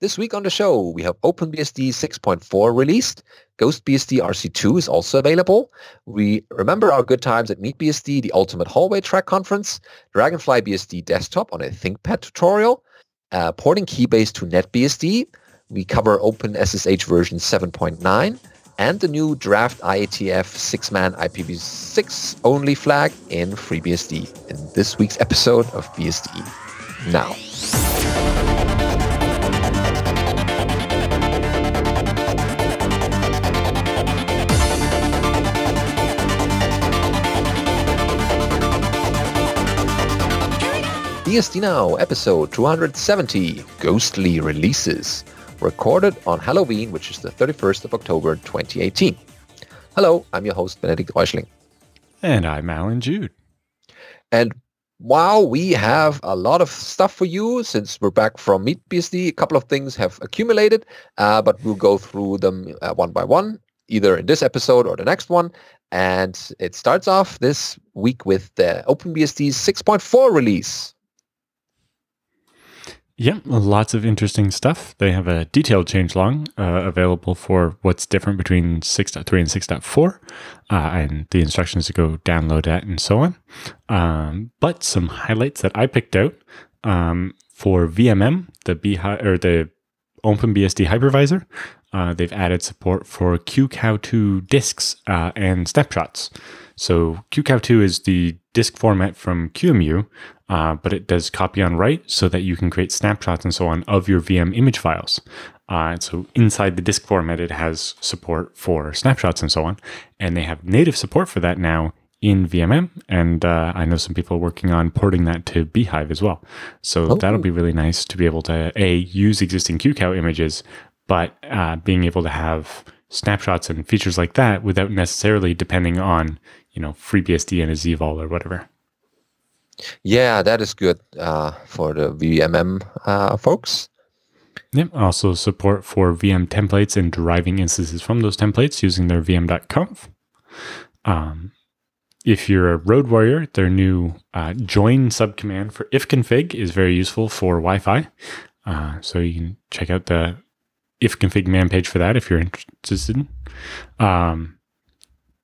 This week on the show, we have OpenBSD 6.4 released. GhostBSD RC2 is also available. We remember our good times at MeetBSD, the Ultimate Hallway Track Conference, Dragonfly BSD Desktop on a ThinkPad tutorial, uh, porting Keybase to NetBSD. We cover OpenSSH version 7.9 and the new draft IETF six-man IPv6 only flag in FreeBSD in this week's episode of BSD Now. BSD Now, episode 270, Ghostly Releases, recorded on Halloween, which is the 31st of October 2018. Hello, I'm your host, Benedict Reuschling. And I'm Allan Jude. And wow, we have a lot of stuff for you since we're back from MeetBSD. A couple of things have accumulated, uh, but we'll go through them uh, one by one, either in this episode or the next one. And it starts off this week with the OpenBSD 6.4 release. Yeah, lots of interesting stuff. They have a detailed changelog uh, available for what's different between 6.3 and 6.4, uh, and the instructions to go download that and so on. Um, but some highlights that I picked out um, for VMM, the or the OpenBSD hypervisor, uh, they've added support for QCOW2 disks uh, and snapshots. So QCOW2 is the disk format from QEMU, uh, but it does copy on write so that you can create snapshots and so on of your VM image files. Uh, so inside the disk format, it has support for snapshots and so on. And they have native support for that now in VMM. And uh, I know some people working on porting that to bhyve as well. So oh. that'll be really nice to be able to, A, use existing QCOW images, but uh, being able to have snapshots and features like that without necessarily depending on, you know, FreeBSD and a ZVol or whatever. Yeah, that is good uh, for the VMM uh, folks. Yep. Also support for VM templates and deriving instances from those templates using their vm.conf. Um, if you're a road warrior, their new uh, join subcommand for ifconfig is very useful for Wi-Fi. Uh, so you can check out the ifconfig man page for that if you're interested. Um,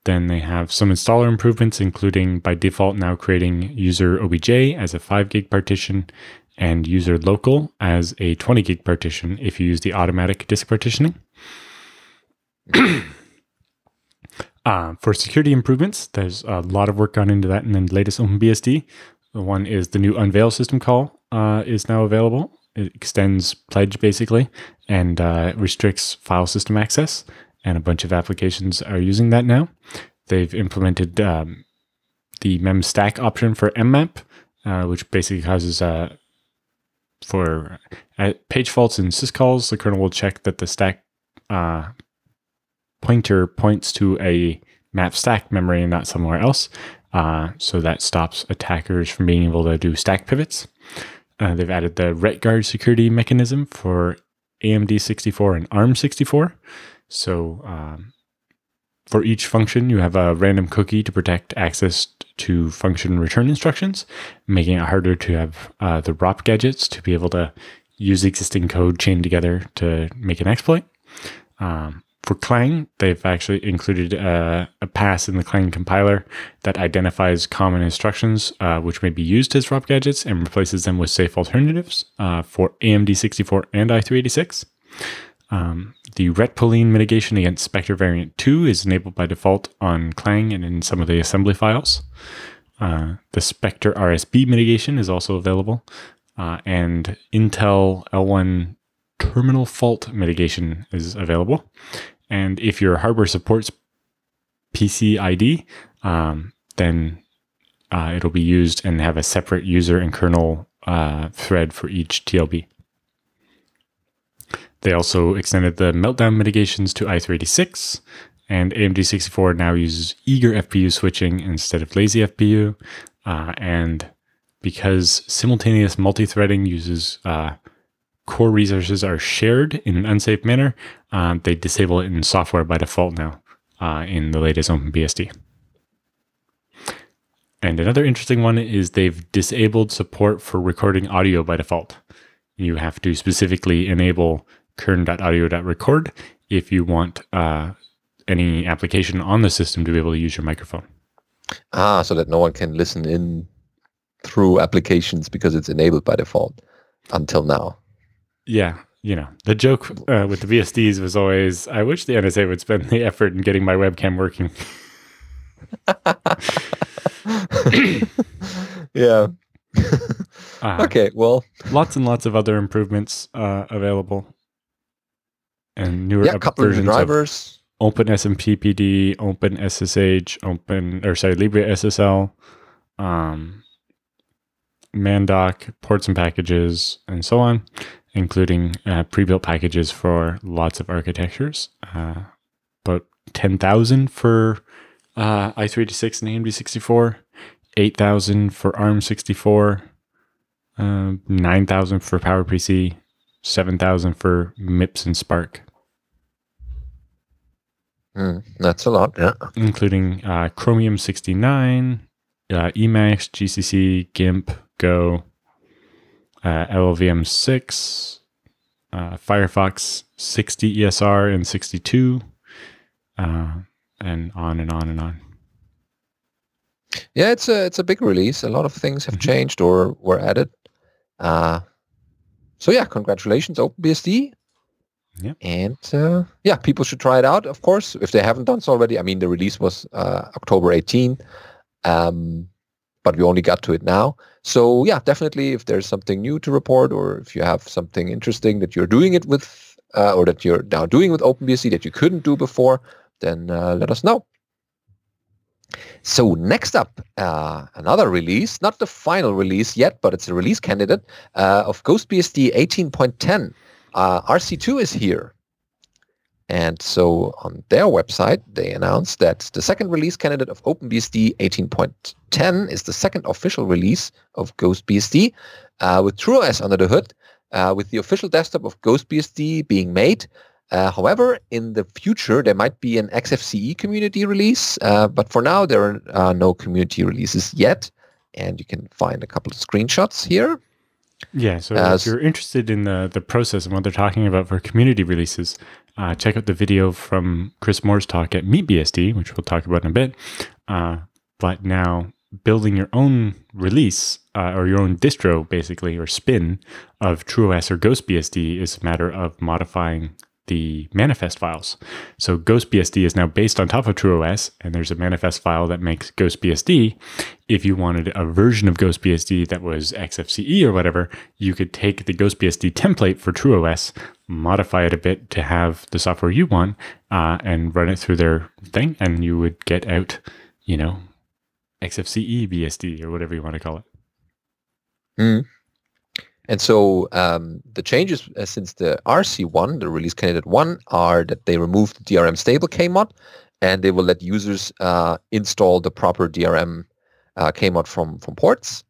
then they have some installer improvements, including by default now creating user OBJ as a 5 gig partition and user local as a 20 gig partition if you use the automatic disk partitioning. uh, for security improvements, there's a lot of work gone into that in the latest OpenBSD. The one is the new unveil system call uh, is now available. It extends pledge basically and uh, restricts file system access and a bunch of applications are using that now. They've implemented um, the mem stack option for mmap, uh, which basically causes uh, for uh, page faults and syscalls, the kernel will check that the stack uh, pointer points to a map stack memory and not somewhere else. Uh, so that stops attackers from being able to do stack pivots. Uh, they've added the RetGuard security mechanism for AMD 64 and ARM 64. So um, for each function, you have a random cookie to protect access to function return instructions, making it harder to have uh, the ROP gadgets to be able to use existing code chained together to make an exploit. Um, for Clang, they've actually included a, a, pass in the Clang compiler that identifies common instructions uh, which may be used as ROP gadgets and replaces them with safe alternatives uh, for AMD 64 and i386. Um, the retpoline mitigation against Spectre variant 2 is enabled by default on Clang and in some of the assembly files. Uh, the Spectre RSB mitigation is also available. Uh, and Intel L1 terminal fault mitigation is available. And if your hardware supports PCID, um, then uh, it'll be used and have a separate user and kernel uh, thread for each TLB. They also extended the meltdown mitigations to i386, and AMD 64 now uses eager FPU switching instead of lazy FPU. Uh, and because simultaneous multi-threading uses uh, core resources are shared in an unsafe manner, uh, they disable it in software by default now uh, in the latest OpenBSD. And another interesting one is they've disabled support for recording audio by default. You have to specifically enable kern.audio.record if you want uh, any application on the system to be able to use your microphone. Ah, so that no one can listen in through applications because it's enabled by default until now. Yeah, you know, the joke uh, with the BSDs was always, I wish the NSA would spend the effort in getting my webcam working. yeah. Uh, okay, well, lots and lots of other improvements uh, available, and newer yeah, up- couple of versions drivers. of OpenSMTPD, OpenSSH, Open or sorry LibreSSL, um, Mandoc, ports and packages, and so on, including uh, pre-built packages for lots of architectures. Uh, about ten thousand for uh, i386 and AMD64, eight thousand for ARM64, uh, nine thousand for PowerPC, seven thousand for MIPS and SPARC. Mm, that's a lot, yeah. including uh, Chromium 69, uh, Emacs, GCC, GIMP, Go, uh, LLVM 6, uh, Firefox 60 ESR and 62, uh, and on and on and on. Yeah, it's a it's a big release. A lot of things have Mhm. changed or were added. Uh, so yeah, congratulations, OpenBSD. Yeah. And uh, yeah, people should try it out, of course, if they haven't done so already. I mean, the release was uh, October 18, um, but we only got to it now. So yeah, definitely, if there's something new to report, or if you have something interesting that you're doing it with, uh, or that you're now doing with OpenBSD that you couldn't do before, then uh, let us know. So next up, uh, another release, not the final release yet, but it's a release candidate uh, of GhostBSD 18.10. Uh, RC2 is here. And so on their website, they announced that the second release candidate of OpenBSD 18.10 is the second official release of GhostBSD uh, with TrueOS under the hood, uh, with the official desktop of GhostBSD being made. Uh, however, in the future, there might be an XFCE community release, uh, but for now, there are uh, no community releases yet. And you can find a couple of screenshots here. Yeah, so As- if you're interested in the the process and what they're talking about for community releases, uh, check out the video from Kris Moore's talk at MeetBSD, which we'll talk about in a bit. Uh, but now building your own release uh, or your own distro, basically, or spin of TrueOS or GhostBSD is a matter of modifying the manifest files. So GhostBSD is now based on top of TrueOS, and there's a manifest file that makes GhostBSD. If you wanted a version of GhostBSD that was XFCE or whatever, you could take the GhostBSD template for TrueOS, modify it a bit to have the software you want, uh, and run it through their thing, and you would get out, you know, XFCE BSD or whatever you want to call it. And so um, the changes uh, since the RC1, the release candidate 1, are that they removed the DRM stable KMod and they will let users uh, install the proper DRM uh, KMod from, from ports.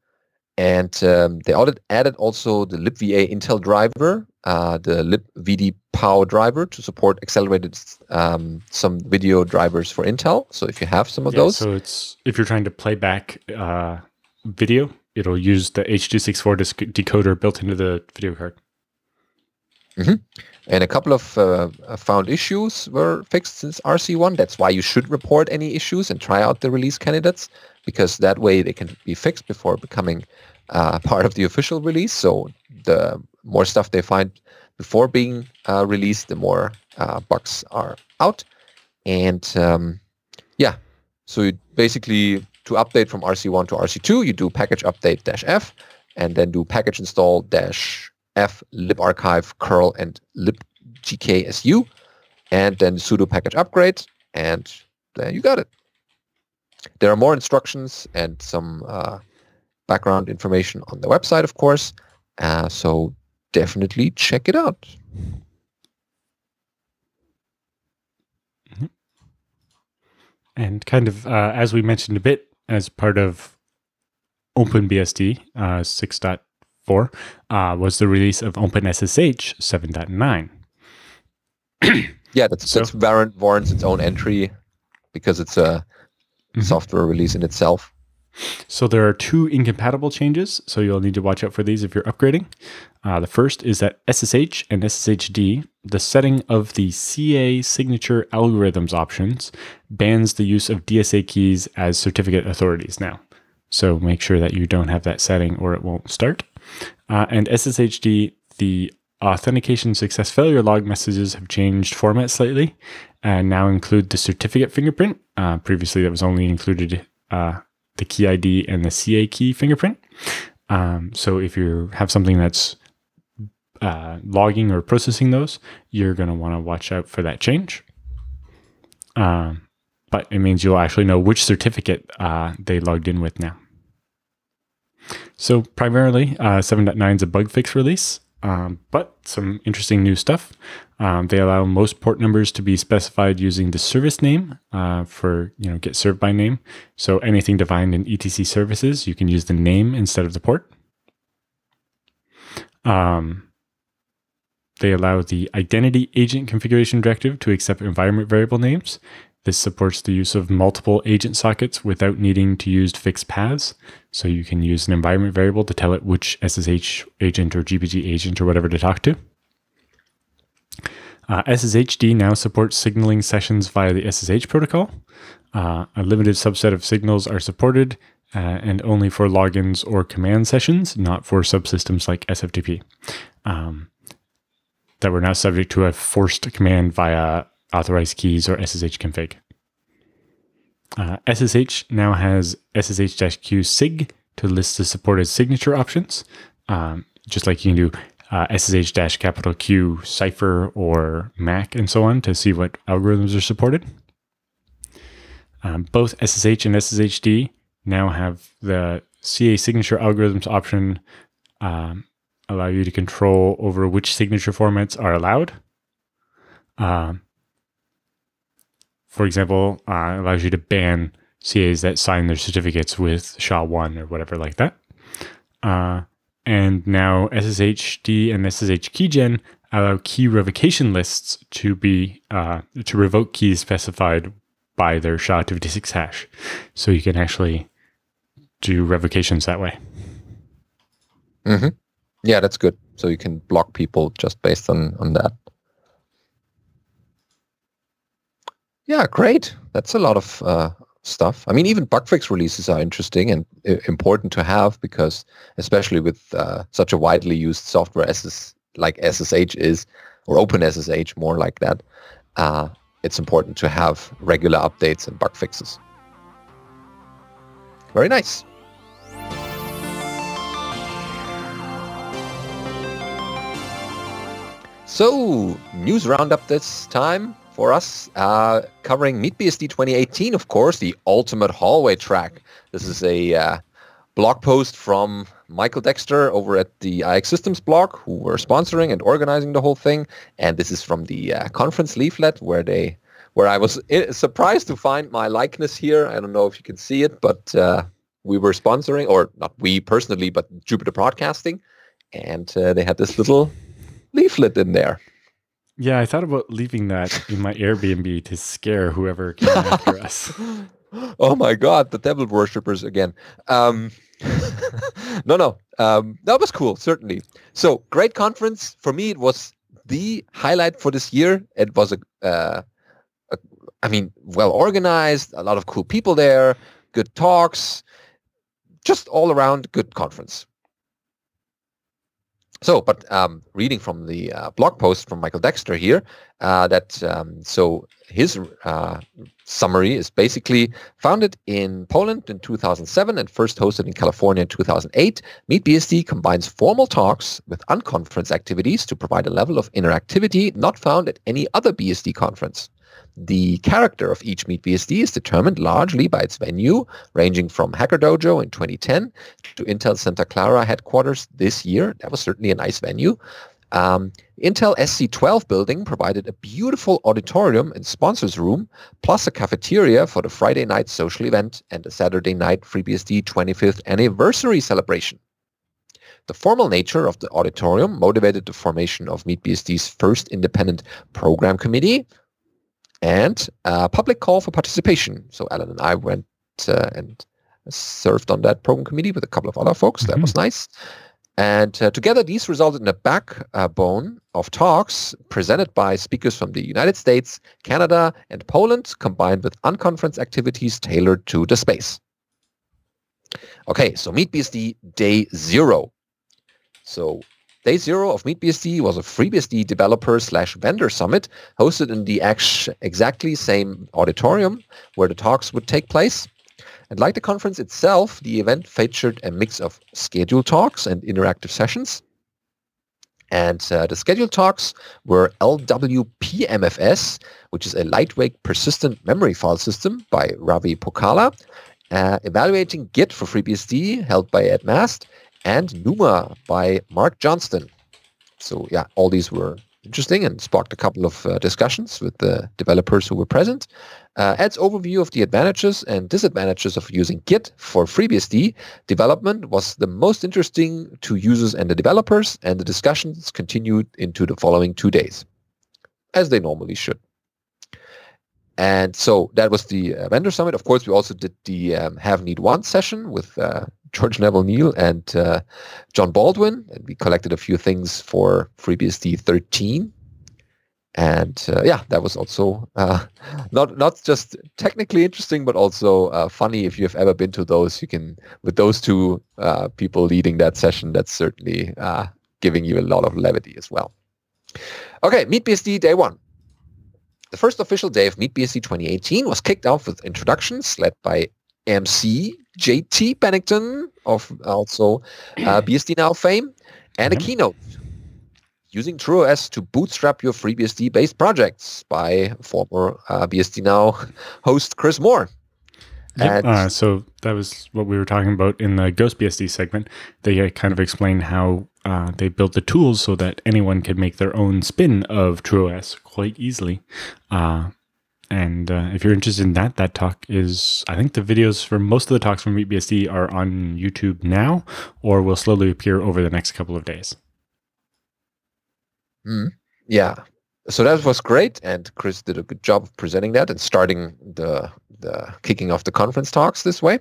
And um, they added, added also the libva Intel driver, uh, the libvd POW driver to support accelerated um, some video drivers for Intel. So if you have some of Yeah, those, So it's if you're trying to play back uh, video, it'll use the H.264 disc- decoder built into the video card. And a couple of uh, uh, found issues were fixed since RC1. That's why you should report any issues and try out the release candidates because that way they can be fixed before becoming uh, part of the official release. So the more stuff they find before being uh, released, the more uh, bugs are out. And um, yeah, so you basically to update from RC1 to RC2, you do package update dash F and then do package install dash F libarchive curl and libgksu and then sudo package upgrade and there you got it. There are more instructions and some uh, background information on the website, of course. Uh, so definitely check it out. And kind of uh, as we mentioned a bit as part of OpenBSD uh, 6.4 uh, was the release of OpenSSH 7.9. Yeah, that's, So- that's warrant, warrants its own entry because it's a Mhm. software release in itself. So there are two incompatible changes, so you'll need to watch out for these if you're upgrading. Uh, the first is that SSH and SSHD, the setting of the CA signature algorithms options, bans the use of DSA keys as certificate authorities now. So make sure that you don't have that setting or it won't start. Uh, and SSHD, the authentication success failure log messages have changed format slightly and now include the certificate fingerprint. Uh, previously, that was only included uh, the key ID and the CA key fingerprint. Um, so if you have something that's uh, logging or processing those, you're going to want to watch out for that change. Um, but it means you'll actually know which certificate uh, they logged in with now. So primarily, uh, 7.9 is a bug fix release, um, but some interesting new stuff. Um, they allow most port numbers to be specified using the service name uh, for you know get served by name. So anything defined in etc services, you can use the name instead of the port. Um, they allow the identity agent configuration directive to accept environment variable names. This supports the use of multiple agent sockets without needing to use fixed paths. So you can use an environment variable to tell it which SSH agent or GPG agent or whatever to talk to. Uh, SSHD now supports signaling sessions via the SSH protocol. Uh, a limited subset of signals are supported uh, and only for logins or command sessions, not for subsystems like SFTP, um, that were now subject to a forced command via authorized keys or SSH config. Uh, SSH now has SSH-Q sig to list the supported signature options, um, just like you can do uh, SSH capital Q cipher or MAC and so on to see what algorithms are supported. Um, both SSH and SSHD now have the CA signature algorithms option um, allow you to control over which signature formats are allowed. Um, for example, uh, allows you to ban CAs that sign their certificates with SHA-1 or whatever like that. Uh, and now SSHD and SSH keygen allow key revocation lists to be uh, to revoke keys specified by their SHA-256 hash. So you can actually do revocations that way. Mm-hmm. Yeah, that's good. So you can block people just based on on that. Yeah, great. That's a lot of uh, stuff. I mean, even bug fix releases are interesting and uh, important to have because, especially with uh, such a widely used software as like SSH is, or OpenSSH more like that, uh, it's important to have regular updates and bug fixes. Very nice. So, news roundup this time for us, uh, covering MeetBSD 2018, of course, the ultimate hallway track. This is a uh, blog post from Michael Dexter over at the iXsystems blog, who were sponsoring and organizing the whole thing. And this is from the uh, conference leaflet where they, where I was uh, surprised to find my likeness here. I don't know if you can see it, but uh, we were sponsoring, or not we personally, but Jupiter Broadcasting, and uh, they had this little leaflet in there. Yeah, I thought about leaving that in my Airbnb to scare whoever came after us. Oh my God, the devil worshippers again. Um, no, no, um, that was cool, certainly. So great conference for me. It was the highlight for this year. It was a, uh, a I mean, well organized, a lot of cool people there, good talks, just all around good conference. So, but um, reading from the uh, blog post from Michael Dexter here, uh, that um, so his uh, summary is basically founded in Poland in 2007 and first hosted in California in 2008. MeetBSD combines formal talks with unconference activities to provide a level of interactivity not found at any other BSD conference. The character of each MeetBSD is determined largely by its venue, ranging from Hacker Dojo in 2010 to Intel Santa Clara headquarters this year. That was certainly a nice venue. Um, Intel SC12 building provided a beautiful auditorium and sponsors room, plus a cafeteria for the Friday night social event and a Saturday night FreeBSD 25th anniversary celebration. The formal nature of the auditorium motivated the formation of MeetBSD's first independent program committee, and a public call for participation. So Allan and I went uh, and served on that program committee with a couple of other folks. Mm-hmm. That was nice. And uh, together, these resulted in a backbone of talks presented by speakers from the United States, Canada, and Poland, combined with unconference activities tailored to the space. Okay, so MeetBSD day zero. So day zero of MeetBSD was a FreeBSD developer slash vendor summit hosted in the ex- exactly same auditorium where the talks would take place. And like the conference itself, the event featured a mix of scheduled talks and interactive sessions. And uh, the scheduled talks were LWPMFS, which is a lightweight persistent memory file system by Ravi Pokala, uh, evaluating Git for FreeBSD, held by Ed Maste, and Numa by Mark Johnston. So yeah, all these were interesting and sparked a couple of uh, discussions with the developers who were present. Uh, Ed's overview of the advantages and disadvantages of using Git for FreeBSD development was the most interesting to users and the developers, and the discussions continued into the following two days, as they normally should. And so that was the uh, vendor summit. Of course, we also did the um, Have Need One session with uh, George Neville-Neil and uh, John Baldwin, and we collected a few things for FreeBSD 13. And uh, yeah, that was also uh, not not just technically interesting, but also uh, funny. If you've ever been to those, you can with those two people leading that session. That's certainly giving you a lot of levity as well. Okay, MeetBSD day one. The first official day of MeetBSD 2018 was kicked off with introductions led by MC JT Pennington of also uh, BSD Now fame and a keynote using TrueOS to bootstrap your FreeBSD based projects by former uh, BSD Now host Kris Moore. Yep. Uh, so that was what we were talking about in the Ghost BSD segment. They uh, kind of explained how uh, they built the tools so that anyone could make their own spin of TrueOS quite easily. Uh, and uh, if you're interested in that, that talk is, I think the videos for most of the talks from MeetBSD are on YouTube now or will slowly appear over the next couple of days. Mm, yeah. So that was great. And Kris did a good job of presenting that and starting the the kicking off the conference talks this way.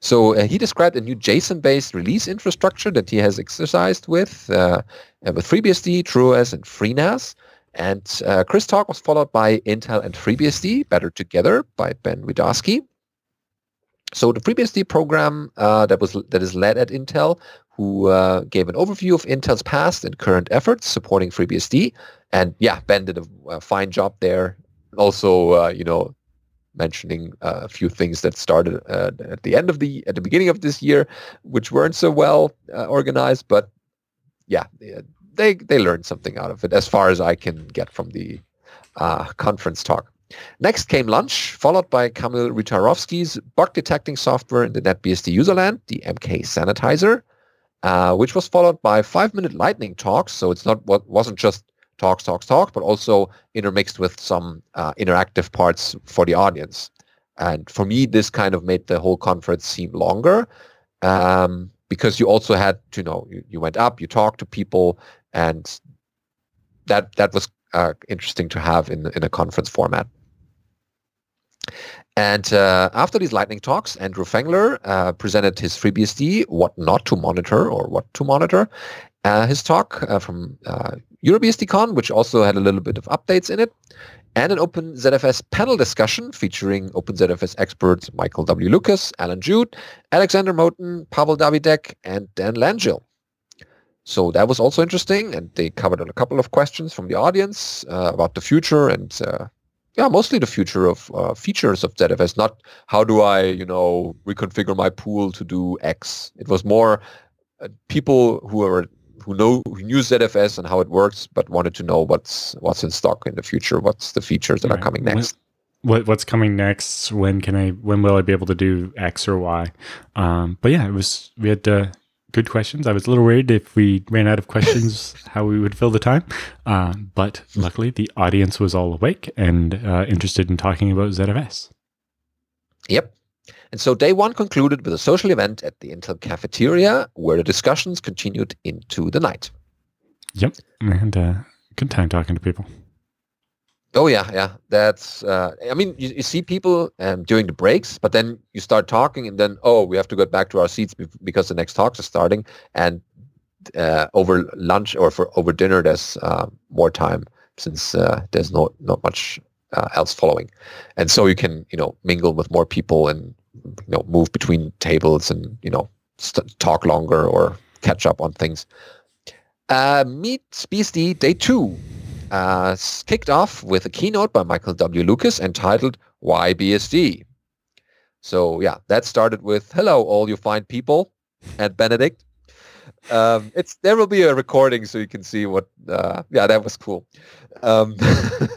So uh, he described a new JSON-based release infrastructure that he has exercised with uh, with FreeBSD, TrueOS, and FreeNAS. And uh, Kris' talk was followed by Intel and FreeBSD, Better Together by Ben Widawsky. So the FreeBSD program uh, that was that is led at Intel, who uh, gave an overview of Intel's past and current efforts supporting FreeBSD. And yeah, Ben did a, a fine job there. Also, uh, you know, mentioning uh, a few things that started uh, at the end of the at the beginning of this year, which weren't so well organized. But yeah, they they learned something out of it, as far as I can get from the uh, conference talk. Next came lunch, followed by Kamil Rytarowski's bug detecting software in the NetBSD userland, the MK Sanitizer, uh, which was followed by five-minute lightning talks. So it's not what wasn't just talks, talks, talks, but also intermixed with some uh, interactive parts for the audience. And for me, this kind of made the whole conference seem longer um, because you also had to you know you, you, went up, you talked to people, and that that was uh, interesting to have in in a conference format. And uh, after these lightning talks, Andrew Fengler uh, presented his FreeBSD, what not to monitor or what to monitor. Uh, his talk uh, from uh, EuroBSDCon, which also had a little bit of updates in it, and an OpenZFS panel discussion featuring OpenZFS experts Michael W. Lucas, Allan Jude, Alexander Motin, Pawel Dawidek, and Dan Langille. So that was also interesting, and they covered a couple of questions from the audience uh, about the future and uh, yeah, mostly the future of uh, features of ZFS, not how do I, you know, reconfigure my pool to do X. It was more uh, people who are who know who knew ZFS and how it works, but wanted to know what's what's in stock in the future. What's the features that right. are coming next? What what's coming next? When can I? When will I be able to do X or Y? Um, but yeah, it was we had uh, good questions. I was a little worried if we ran out of questions, how we would fill the time. Uh, but luckily, the audience was all awake and uh, interested in talking about ZFS. Yep. And so day one concluded with a social event at the Intel cafeteria where the discussions continued into the night. Yep. And uh, good time talking to people. Oh yeah, yeah. That's. Uh, I mean, you, you see people um, during the breaks, but then you start talking, and then oh, we have to get back to our seats because the next talks are starting, and uh, over lunch or for over dinner, there's uh, more time since uh, there's not not much uh, else following, and so you can you know mingle with more people and you know move between tables and you know st- talk longer or catch up on things. Uh, Meet BSD Day Two uh, kicked off with a keynote by Michael W. Lucas entitled "Why BSD." So yeah, that started with "Hello, all you fine people," and Benedict. Um, it's there will be a recording so you can see what. Uh, yeah, that was cool. Um,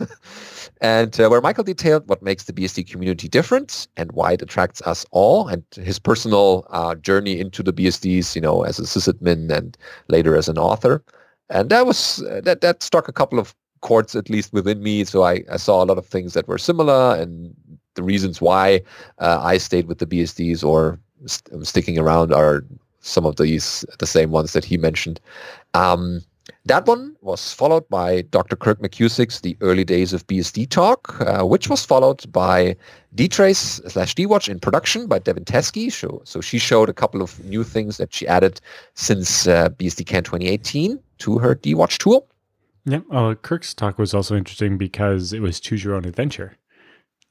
and uh, where Michael detailed what makes the BSD community different and why it attracts us all, and his personal uh, journey into the BSDs, you know, as a sysadmin and later as an author. And that was uh, that that struck a couple of chords at least within me. So I, I saw a lot of things that were similar and the reasons why uh, I stayed with the BSDs or st- sticking around are some of these the same ones that he mentioned. Um, that one was followed by Dr. Kirk McKusick's The Early Days of BSD Talk, uh, which was followed by dtrace slash dwatch in production by Devin Teske. So, so she showed a couple of new things that she added since uh, BSDCan 2018 to her dwatch tool. Yeah, uh, Kirk's talk was also interesting because it was choose your own adventure.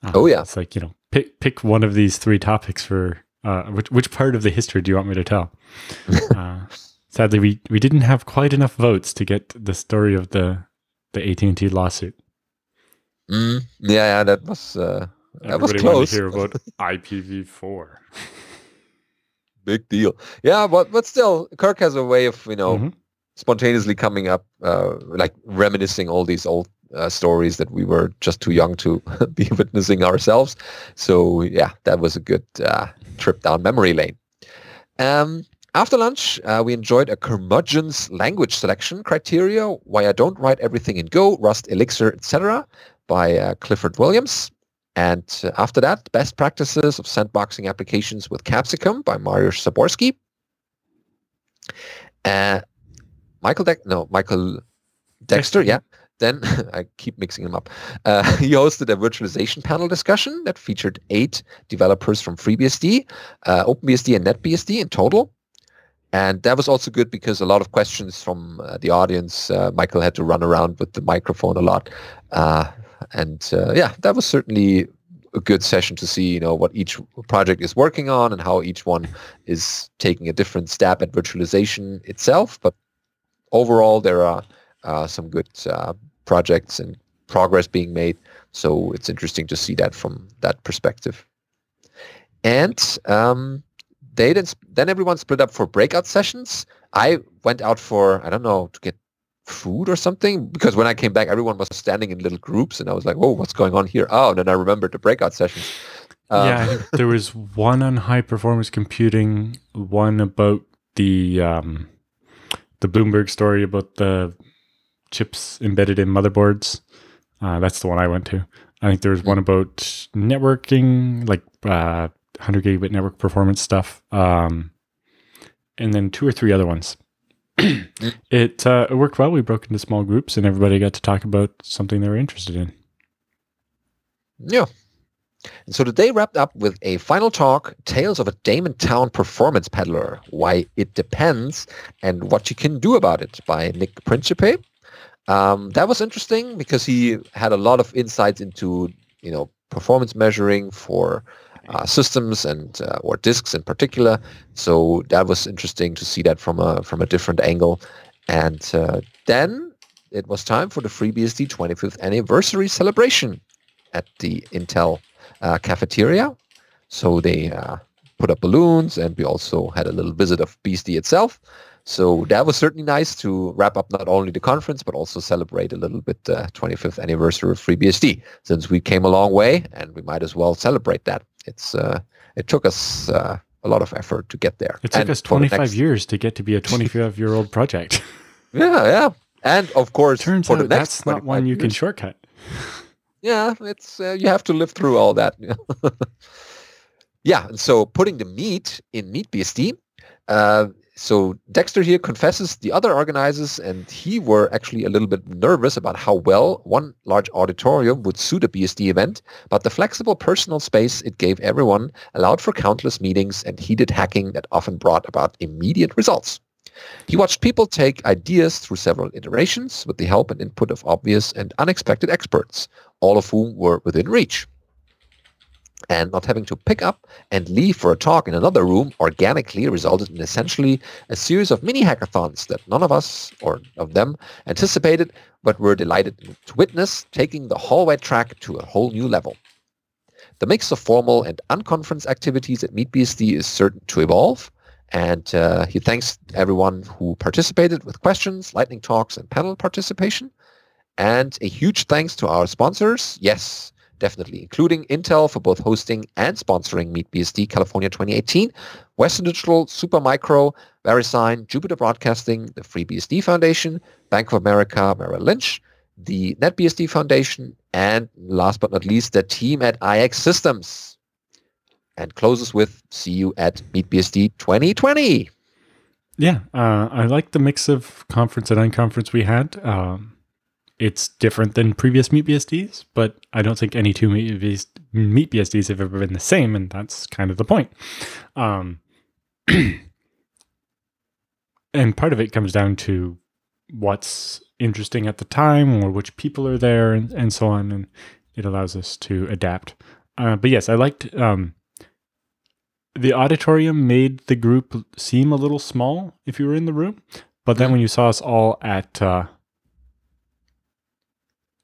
Uh, oh yeah, it's like you know pick pick one of these three topics for uh, which which part of the history do you want me to tell? uh, sadly, we we didn't have quite enough votes to get the story of the the AT and T lawsuit. Mm, yeah, yeah, that was uh, that was close. to hear about IPv4. Big deal. Yeah, but but still, Kirk has a way of you know mm-hmm. Spontaneously coming up, uh, like reminiscing all these old uh, stories that we were just too young to be witnessing ourselves. So yeah, that was a good uh, trip down memory lane. Um, after lunch, uh, we enjoyed a curmudgeon's language selection criteria, Why I Don't Write Everything in Go, Rust, Elixir, etc. by uh, Clifford Williams. And uh, after that, Best Practices of Sandboxing Applications with Capsicum by Mariusz Zaborski. Michael Deck, no, Michael Dexter, yeah. Then I keep mixing them up. Uh, he hosted a virtualization panel discussion that featured eight developers from FreeBSD, uh, OpenBSD, and NetBSD in total. And that was also good because a lot of questions from uh, the audience, uh, Michael had to run around with the microphone a lot. Uh, and uh, yeah, that was certainly a good session to see, you know, what each project is working on and how each one is taking a different stab at virtualization itself. But overall, there are uh, some good uh, projects and progress being made. So it's interesting to see that from that perspective. And um, they then then everyone split up for breakout sessions. I went out for I don't know to get food or something because when I came back, everyone was standing in little groups, and I was like, "Oh, what's going on here?" Oh, and then I remembered the breakout sessions. Um, yeah, there was one on high performance computing, one about the um, the Bloomberg story about the chips embedded in motherboards. Uh, that's the one I went to. I think there was one about networking, like uh, 100 gigabit network performance stuff, um, and then two or three other ones. it, uh, it worked well. We broke into small groups, and everybody got to talk about something they were interested in. Yeah. And so today wrapped up with a final talk, Tales of a Daemon Town Performance Peddler, Why It Depends and What You Can Do About It by Nick Principe. Um, that was interesting because he had a lot of insights into you know performance measuring for uh, systems and uh, or disks in particular. So that was interesting to see that from a from a different angle. And uh, then it was time for the FreeBSD 25th anniversary celebration at the Intel uh, cafeteria. So they uh, put up balloons, and we also had a little visit of BSD itself. So that was certainly nice to wrap up not only the conference, but also celebrate a little bit the 25th anniversary of FreeBSD, since we came a long way and we might as well celebrate that. It's uh, It took us uh, a lot of effort to get there. It took and us 25 next... years to get to be a 25-year-old project. yeah, yeah. And of course, turns out that's not one you years, can shortcut. Yeah, it's uh, you have to live through all that. yeah, and so putting the meat in MeetBSD, uh, so Dexter here confesses the other organizers and he were actually a little bit nervous about how well one large auditorium would suit a BSD event, but the flexible personal space it gave everyone allowed for countless meetings and heated hacking that often brought about immediate results. He watched people take ideas through several iterations with the help and input of obvious and unexpected experts, all of whom were within reach and not having to pick up and leave for a talk in another room organically resulted in essentially a series of mini hackathons that none of us or of them anticipated but were delighted to witness taking the hallway track to a whole new level. The mix of formal and unconference activities at MeetBSD is certain to evolve and uh, he thanks everyone who participated with questions, lightning talks, and panel participation. And a huge thanks to our sponsors. Yes, definitely, including Intel for both hosting and sponsoring MeetBSD California 2018, Western Digital, Supermicro, VeriSign, Jupiter Broadcasting, the FreeBSD Foundation, Bank of America, Merrill Lynch, the NetBSD Foundation, and last but not least, the team at iXsystems. And closes with see you at MeetBSD 2020. Yeah, uh, I like the mix of conference and unconference we had. Um, it's different than previous Meet BSDs, but I don't think any two Meet, BSDs have ever been the same, and that's kind of the point. Um, and part of it comes down to what's interesting at the time or which people are there and, and so on, and it allows us to adapt. Uh, but yes, I liked um, the auditorium made the group seem a little small if you were in the room, but then when you saw us all at uh,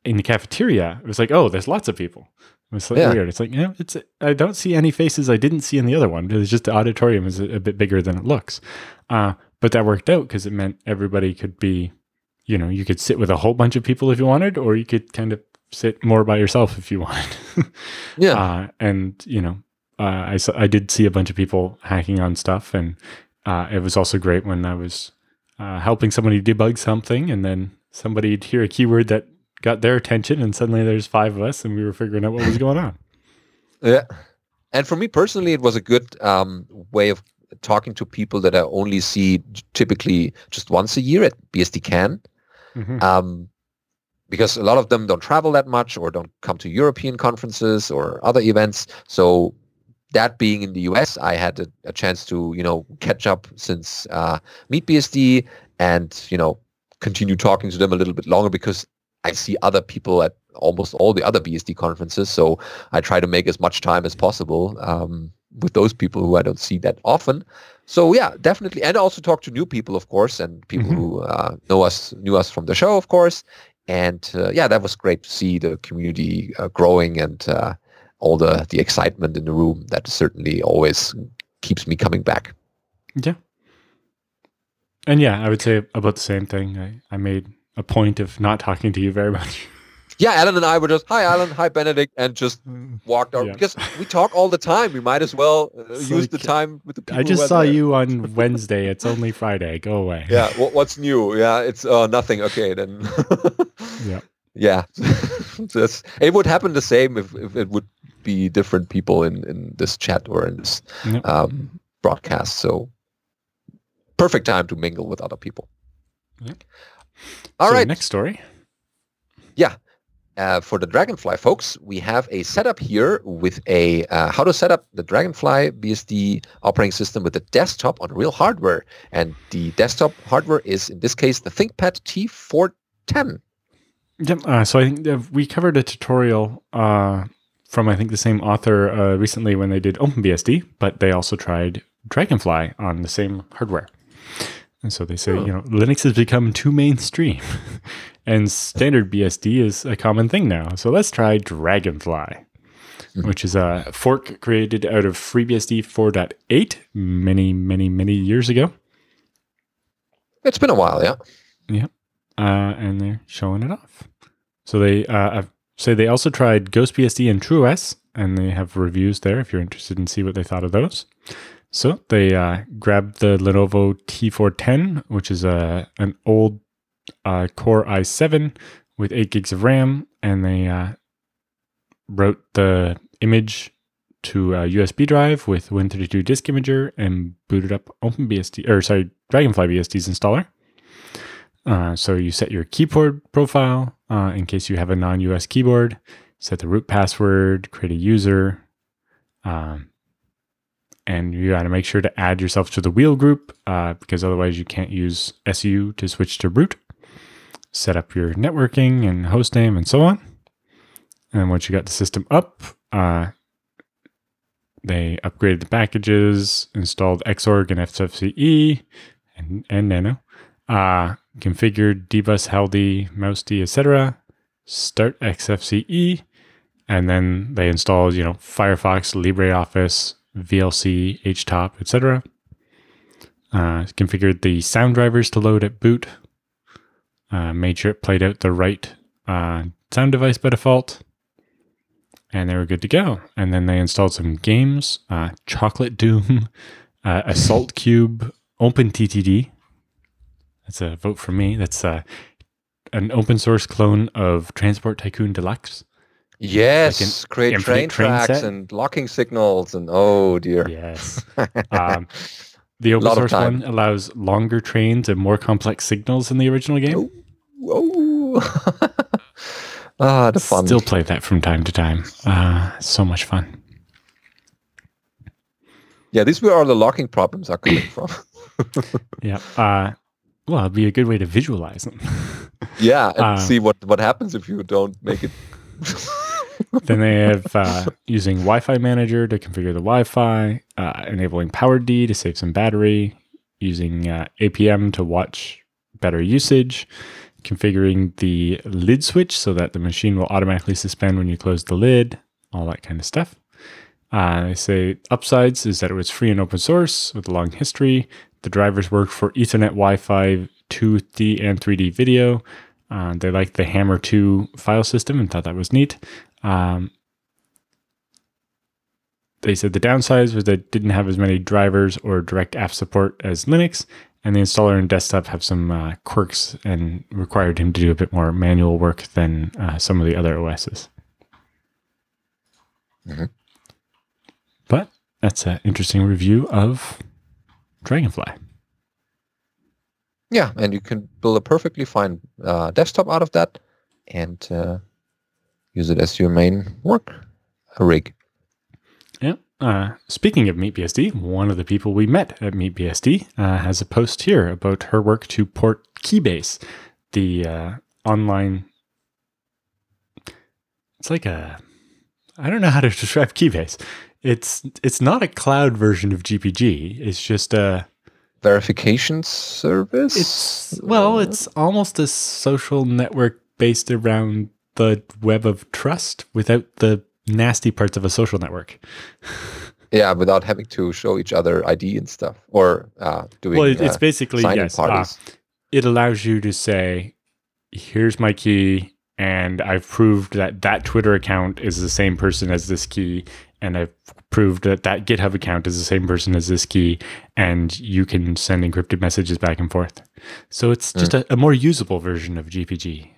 in the cafeteria, it was like, oh, there's lots of people. It was so yeah. weird. It's like, you know, it's I don't see any faces I didn't see in the other one. It's just the auditorium is a, a bit bigger than it looks. Uh, but that worked out because it meant everybody could be, you know, you could sit with a whole bunch of people if you wanted, or you could kind of sit more by yourself if you wanted. yeah. Uh, and you know, uh, I I did see a bunch of people hacking on stuff, and uh, it was also great when I was uh, helping somebody debug something, and then somebody'd hear a keyword that got their attention, and suddenly there's five of us, and we were figuring out what was going on. Yeah, and for me personally, it was a good um, way of talking to people that I only see typically just once a year at BSD Can. Mm-hmm. Um, because a lot of them don't travel that much or don't come to European conferences or other events. So that being in the US, I had a, a chance to, you know, catch up since uh, Meet BSD and, you know, continue talking to them a little bit longer because I see other people at almost all the other BSD conferences. So I try to make as much time as possible um, with those people who I don't see that often. So yeah, definitely, and also talk to new people, of course, and people mm-hmm. who uh, know us, knew us from the show, of course. And uh, yeah, that was great to see the community uh, growing and uh, all the the excitement in the room. That certainly always keeps me coming back. Yeah. And yeah, I would say about the same thing. I, I made a point of not talking to you very much. Yeah, Allan and I were just hi, Allan, hi, Benedict, and just walked out yeah. because we talk all the time. We might as well uh, use like, the time with the people. I just saw there. you on Wednesday. It's only Friday. Go away. Yeah, what, what's new? Yeah, it's uh, nothing. Okay, then. yeah. Yeah, it would happen the same if, if it would be different people in in this chat or in this yep. um, broadcast. So perfect time to mingle with other people. Yep. All so right. Next story. Yeah. Uh, for the Dragonfly folks, we have a setup here with a uh, how to set up the Dragonfly BSD operating system with a desktop on real hardware. And the desktop hardware is, in this case, the ThinkPad T410. Yep. Uh, so I think we covered a tutorial uh, from, I think, the same author uh, recently when they did OpenBSD, but they also tried Dragonfly on the same hardware. And so they say, oh. you know, Linux has become too mainstream and standard BSD is a common thing now. So let's try Dragonfly, mm-hmm. which is a fork created out of FreeBSD 4.8 many, many, many years ago. It's been a while, yeah. Yeah. Uh, and they're showing it off. So they uh, say they also tried GhostBSD and TrueOS, and they have reviews there if you're interested in see what they thought of those. So they uh, grabbed the Lenovo T410, which is a an old uh, Core i7 with eight gigs of RAM, and they uh, wrote the image to a USB drive with Win32 Disk Imager and booted up OpenBSD, or sorry, Dragonfly BSD's installer. Uh, so you set your keyboard profile uh, in case you have a non-US keyboard, set the root password, create a user, um, and you got to make sure to add yourself to the wheel group uh, because otherwise you can't use SU to switch to root. Set up your networking and host name and so on. And once you got the system up, uh, they upgraded the packages, installed Xorg and XFCE and, and Nano, uh, configured dbus, hald, moused, etc. Start XFCE, and then they installed, you know, Firefox, LibreOffice, VLC, HTOP, etc. Uh, configured the sound drivers to load at boot. Uh, made sure it played out the right uh, sound device by default. And they were good to go. And then they installed some games uh, Chocolate Doom, uh, Assault Cube, OpenTTD. That's a vote for me. That's uh, an open source clone of Transport Tycoon Deluxe. Yes, create train tracks set. and locking signals and oh dear. Yes. um, the open source one allows longer trains and more complex signals than the original game. Oh, oh. ah, the fun. Still play that from time to time. Uh, so much fun. Yeah, this is where all the locking problems are coming from. yeah. Uh, well, it'd be a good way to visualize them. yeah, and uh, see what what happens if you don't make it then they have uh, using Wi-Fi Manager to configure the Wi-Fi, uh, enabling PowerD to save some battery, using uh, APM to watch better usage, configuring the lid switch so that the machine will automatically suspend when you close the lid, all that kind of stuff. Uh, they say upsides is that it was free and open source with a long history. The drivers work for Ethernet, Wi-Fi, 2D and 3D video. Uh, they liked the Hammer 2 file system and thought that was neat. Um, they said the downsides was that it didn't have as many drivers or direct app support as Linux, and the installer and desktop have some uh, quirks and required him to do a bit more manual work than uh, some of the other OSs. Mm-hmm. But that's an interesting review of Dragonfly. Yeah, and you can build a perfectly fine uh, desktop out of that and uh, use it as your main work rig. Yeah. Uh, speaking of MeetBSD, one of the people we met at MeetBSD uh, has a post here about her work to port Keybase, the uh, online. It's like a. I don't know how to describe Keybase. It's it's not a cloud version of GPG. It's just a verification service. It's well, it's almost a social network based around the web of trust without the nasty parts of a social network. yeah, without having to show each other ID and stuff or uh, doing. Well, it's uh, basically yes. Uh, it allows you to say, "Here's my key, and I've proved that that Twitter account is the same person as this key, and I've proved that that GitHub account is the same person as this key, and you can send encrypted messages back and forth. So it's just mm. a, a more usable version of GPG.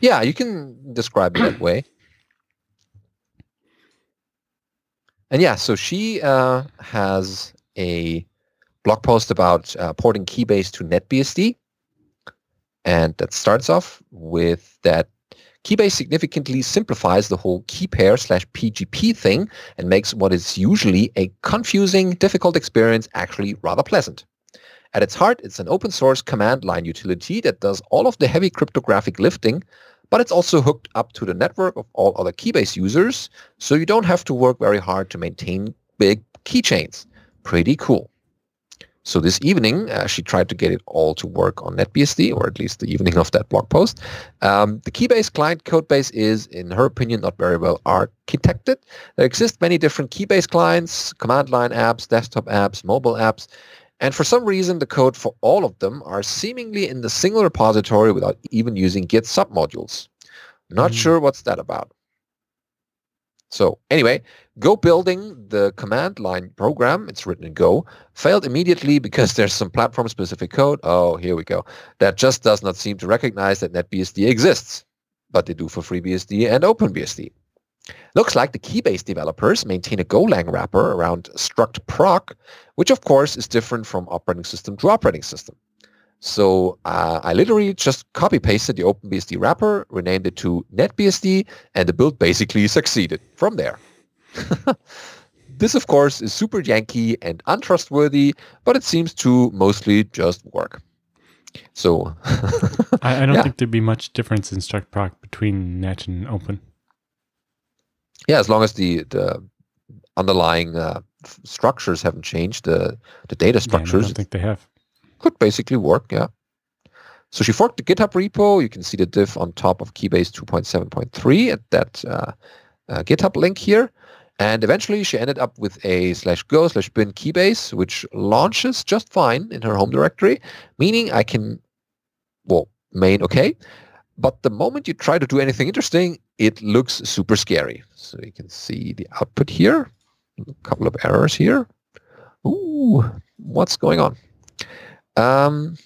Yeah, you can describe it that way. And yeah, so she uh, has a blog post about uh, porting Keybase to NetBSD. And that starts off with that Keybase significantly simplifies the whole key pair slash PGP thing and makes what is usually a confusing, difficult experience actually rather pleasant. At its heart, it's an open source command line utility that does all of the heavy cryptographic lifting, but it's also hooked up to the network of all other Keybase users, so you don't have to work very hard to maintain big keychains. Pretty cool. So this evening, uh, she tried to get it all to work on NetBSD, or at least the evening of that blog post. Um, the Keybase client codebase is, in her opinion, not very well architected. There exist many different Keybase clients, command line apps, desktop apps, mobile apps, and for some reason, the code for all of them are seemingly in the single repository without even using Git submodules. Not mm. sure what's that about. So anyway, Go building the command line program, it's written in Go, failed immediately because there's some platform-specific code, oh, here we go, that just does not seem to recognize that NetBSD exists. But they do for FreeBSD and OpenBSD. Looks like the Keybase developers maintain a Golang wrapper around struct proc, which of course is different from operating system to operating system. So uh, I literally just copy pasted the OpenBSD wrapper, renamed it to NetBSD, and the build basically succeeded from there. this, of course, is super janky and untrustworthy, but it seems to mostly just work. So I, I, don't yeah. think there'd be much difference in struct proc between net and open. Yeah, as long as the the underlying uh, structures haven't changed, the the data structures. Yeah, I don't think they have. Could basically work, yeah. So she forked the GitHub repo. You can see the diff on top of Keybase 2.7.3 at that uh, uh, GitHub link here. And eventually she ended up with a slash go slash bin keybase, which launches just fine in her home directory, meaning I can, well, main okay. But the moment you try to do anything interesting, it looks super scary. So you can see the output here, a couple of errors here. Ooh, what's going on? Um,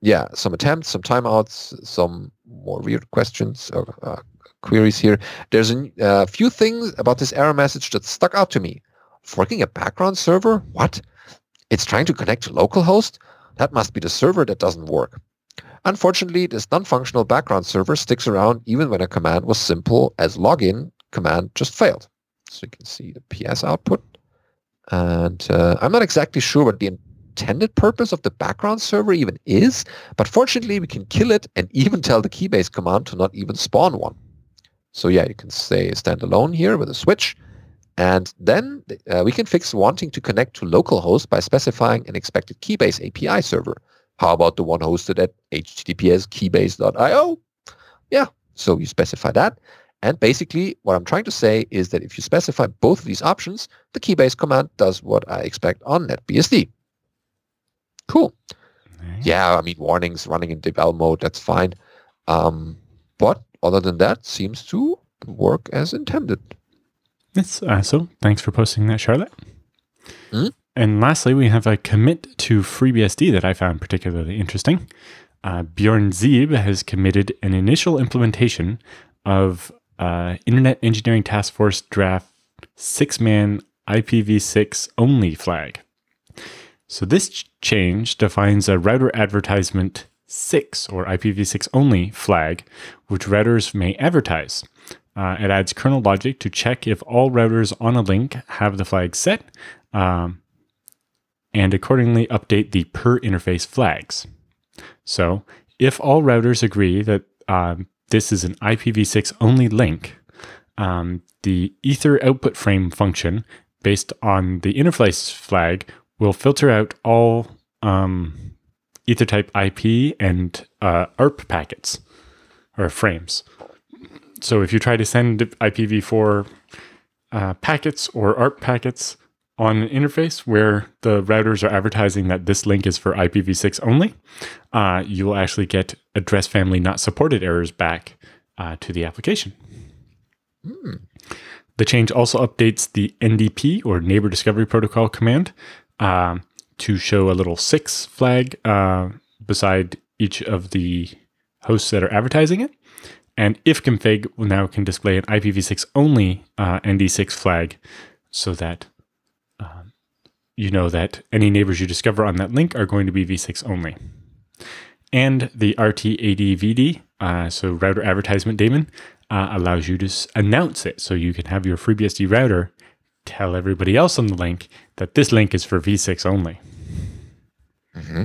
yeah, some attempts, some timeouts, some more weird questions, or, uh, queries here. There's a uh, few things about this error message that stuck out to me. Forking a background server? What? It's trying to connect to localhost? That must be the server that doesn't work. Unfortunately, this non-functional background server sticks around even when a command was simple as login command just failed. So you can see the PS output. And uh, I'm not exactly sure what the intended purpose of the background server even is, but fortunately we can kill it and even tell the keybase command to not even spawn one. So yeah, you can say standalone here with a switch. And then uh, we can fix wanting to connect to localhost by specifying an expected Keybase API server. How about the one hosted at https keybase.io? Yeah, so you specify that. And basically, what I'm trying to say is that if you specify both of these options, the Keybase command does what I expect on NetBSD. Cool. Nice. Yeah, I mean, warnings running in devel mode, that's fine. Um, but other than that, seems to work as intended. Yes. awesome. thanks for posting that, Charlotte. Mm-hmm. And lastly, we have a commit to FreeBSD that I found particularly interesting. Uh, Bjorn Zeeb has committed an initial implementation of uh, Internet Engineering Task Force draft six man IPv6 only flag. So this change defines a router advertisement 6 or IPv6 only flag, which routers may advertise. Uh, it adds kernel logic to check if all routers on a link have the flag set um, and accordingly update the per interface flags. So, if all routers agree that um, this is an IPv6 only link, um, the Ether output frame function based on the interface flag will filter out all um, Ethertype IP and uh, ARP packets or frames. So if you try to send IPv4 uh, packets or ARP packets on an interface where the routers are advertising that this link is for IPv6 only, uh, you will actually get address family not supported errors back uh, to the application. Mm. The change also updates the NDP or Neighbor Discovery Protocol command. Um, to show a little six flag uh, beside each of the hosts that are advertising it. And ifconfig will now can display an IPv6 only uh, ND6 flag so that you know that any neighbors you discover on that link are going to be v6 only. And the RTADVD, uh, so router advertisement daemon, uh, allows you to announce it. So you can have your FreeBSD router tell everybody else on the link that this link is for v6 only. Mm-hmm.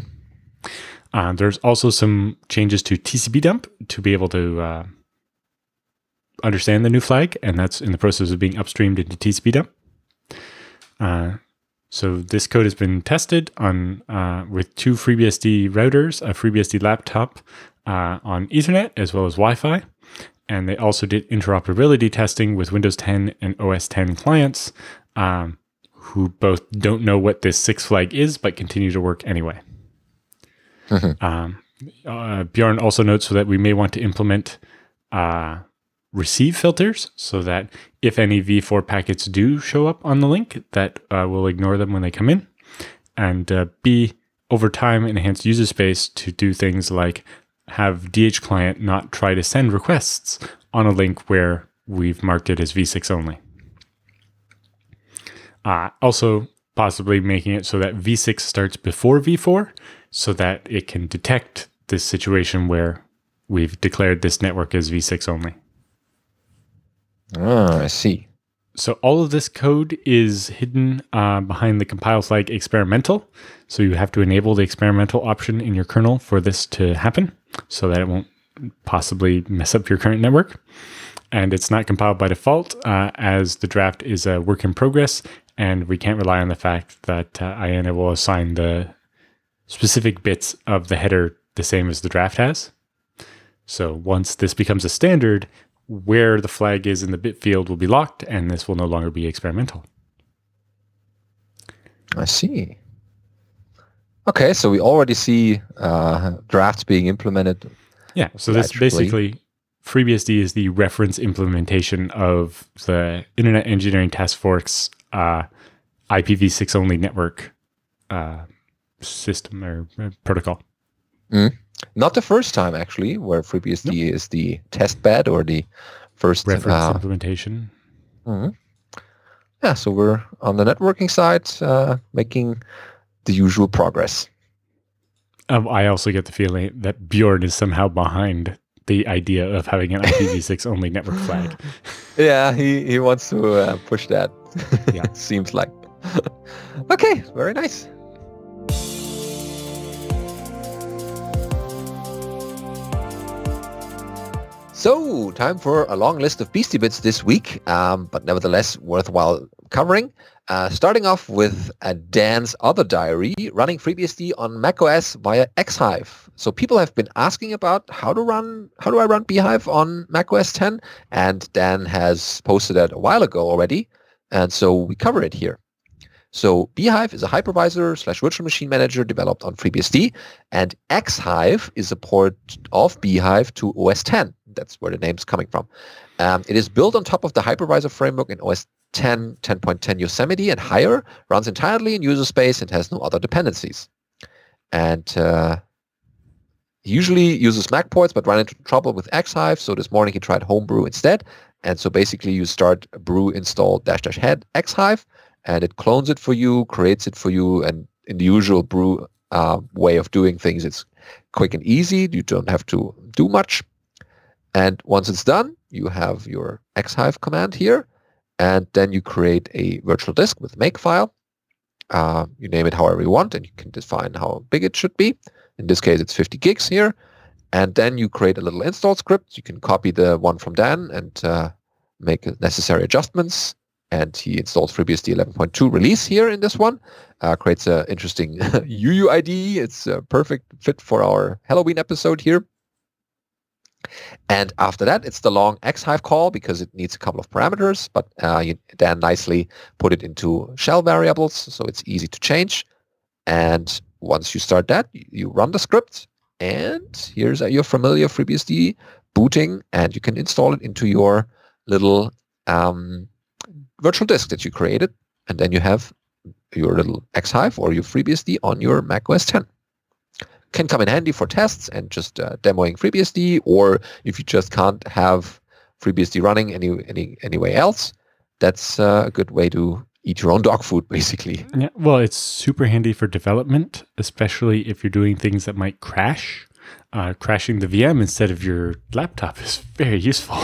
Uh, there's also some changes to TCP dump to be able to uh, understand the new flag, and that's in the process of being upstreamed into TCP dump. Uh, so this code has been tested on uh, with two FreeBSD routers, a FreeBSD laptop uh, on Ethernet, as well as Wi-Fi. And they also did interoperability testing with Windows 10 and OS 10 clients, um, who both don't know what this six flag is, but continue to work anyway. Mm-hmm. Um, uh, Bjorn also notes that we may want to implement uh, receive filters so that if any v4 packets do show up on the link, that uh, we'll ignore them when they come in. And uh, B, over time, enhance user space to do things like have DH client not try to send requests on a link where we've marked it as V6 only. Uh, also, possibly making it so that V6 starts before V4 so that it can detect this situation where we've declared this network as V6 only. Ah, I see. So all of this code is hidden uh, behind the compile flag experimental. So you have to enable the experimental option in your kernel for this to happen so that it won't possibly mess up your current network. And it's not compiled by default uh, as the draft is a work in progress and we can't rely on the fact that uh, IANA will assign the specific bits of the header the same as the draft has. So once this becomes a standard, where the flag is in the bit field will be locked, and this will no longer be experimental. I see. Okay, so we already see uh, drafts being implemented. Yeah, so this basically FreeBSD is the reference implementation of the Internet Engineering Task Force uh, IPv6 only network uh, system or uh, protocol. Mm. Not the first time, actually, where FreeBSD nope. is the test bed or the first reference uh, implementation. Mm-hmm. Yeah, so we're on the networking side uh, making the usual progress. Um, I also get the feeling that Bjorn is somehow behind the idea of having an IPv6 only network flag. Yeah, he, he wants to uh, push that. Yeah, seems like. okay, very nice. So, time for a long list of Beastie Bits this week, um, but nevertheless worthwhile covering. Uh, starting off with a Dan's other diary, running FreeBSD on macOS via xhyve. So people have been asking about how to run, how do I run bhyve on macOS 10? And Dan has posted that a while ago already, and so we cover it here. So bhyve is a hypervisor slash virtual machine manager developed on FreeBSD, and xhyve is a port of bhyve to OS 10. That's where the name's coming from. Um, it is built on top of the hypervisor framework in OS 10, 10.10 Yosemite and higher, runs entirely in user space and has no other dependencies. And uh, he usually uses Mac ports, but ran into trouble with xhyve. So this morning he tried Homebrew instead. And so basically you start brew install dash dash head xhyve and it clones it for you, creates it for you. And in the usual brew uh, way of doing things, it's quick and easy. You don't have to do much. And once it's done, you have your xhyve command here, and then you create a virtual disk with mkfile. Uh, you name it however you want, and you can define how big it should be. In this case, it's 50 gigs here. And then you create a little install script. You can copy the one from Dan and uh, make necessary adjustments. And he installs FreeBSD 11.2 release here in this one. Uh, creates an interesting UUID. It's a perfect fit for our Halloween episode here. And after that, it's the long xhyve call because it needs a couple of parameters, but uh, you then nicely put it into shell variables, so it's easy to change. And once you start that, you run the script, and here's your familiar FreeBSD booting, and you can install it into your little um, virtual disk that you created, and then you have your little xhyve or your FreeBSD on your Mac OS 10 can come in handy for tests and just uh, demoing FreeBSD, or if you just can't have FreeBSD running any any anyway else, that's uh, a good way to eat your own dog food, basically. Yeah, well, it's super handy for development, especially if you're doing things that might crash. Uh, crashing the VM instead of your laptop is very useful.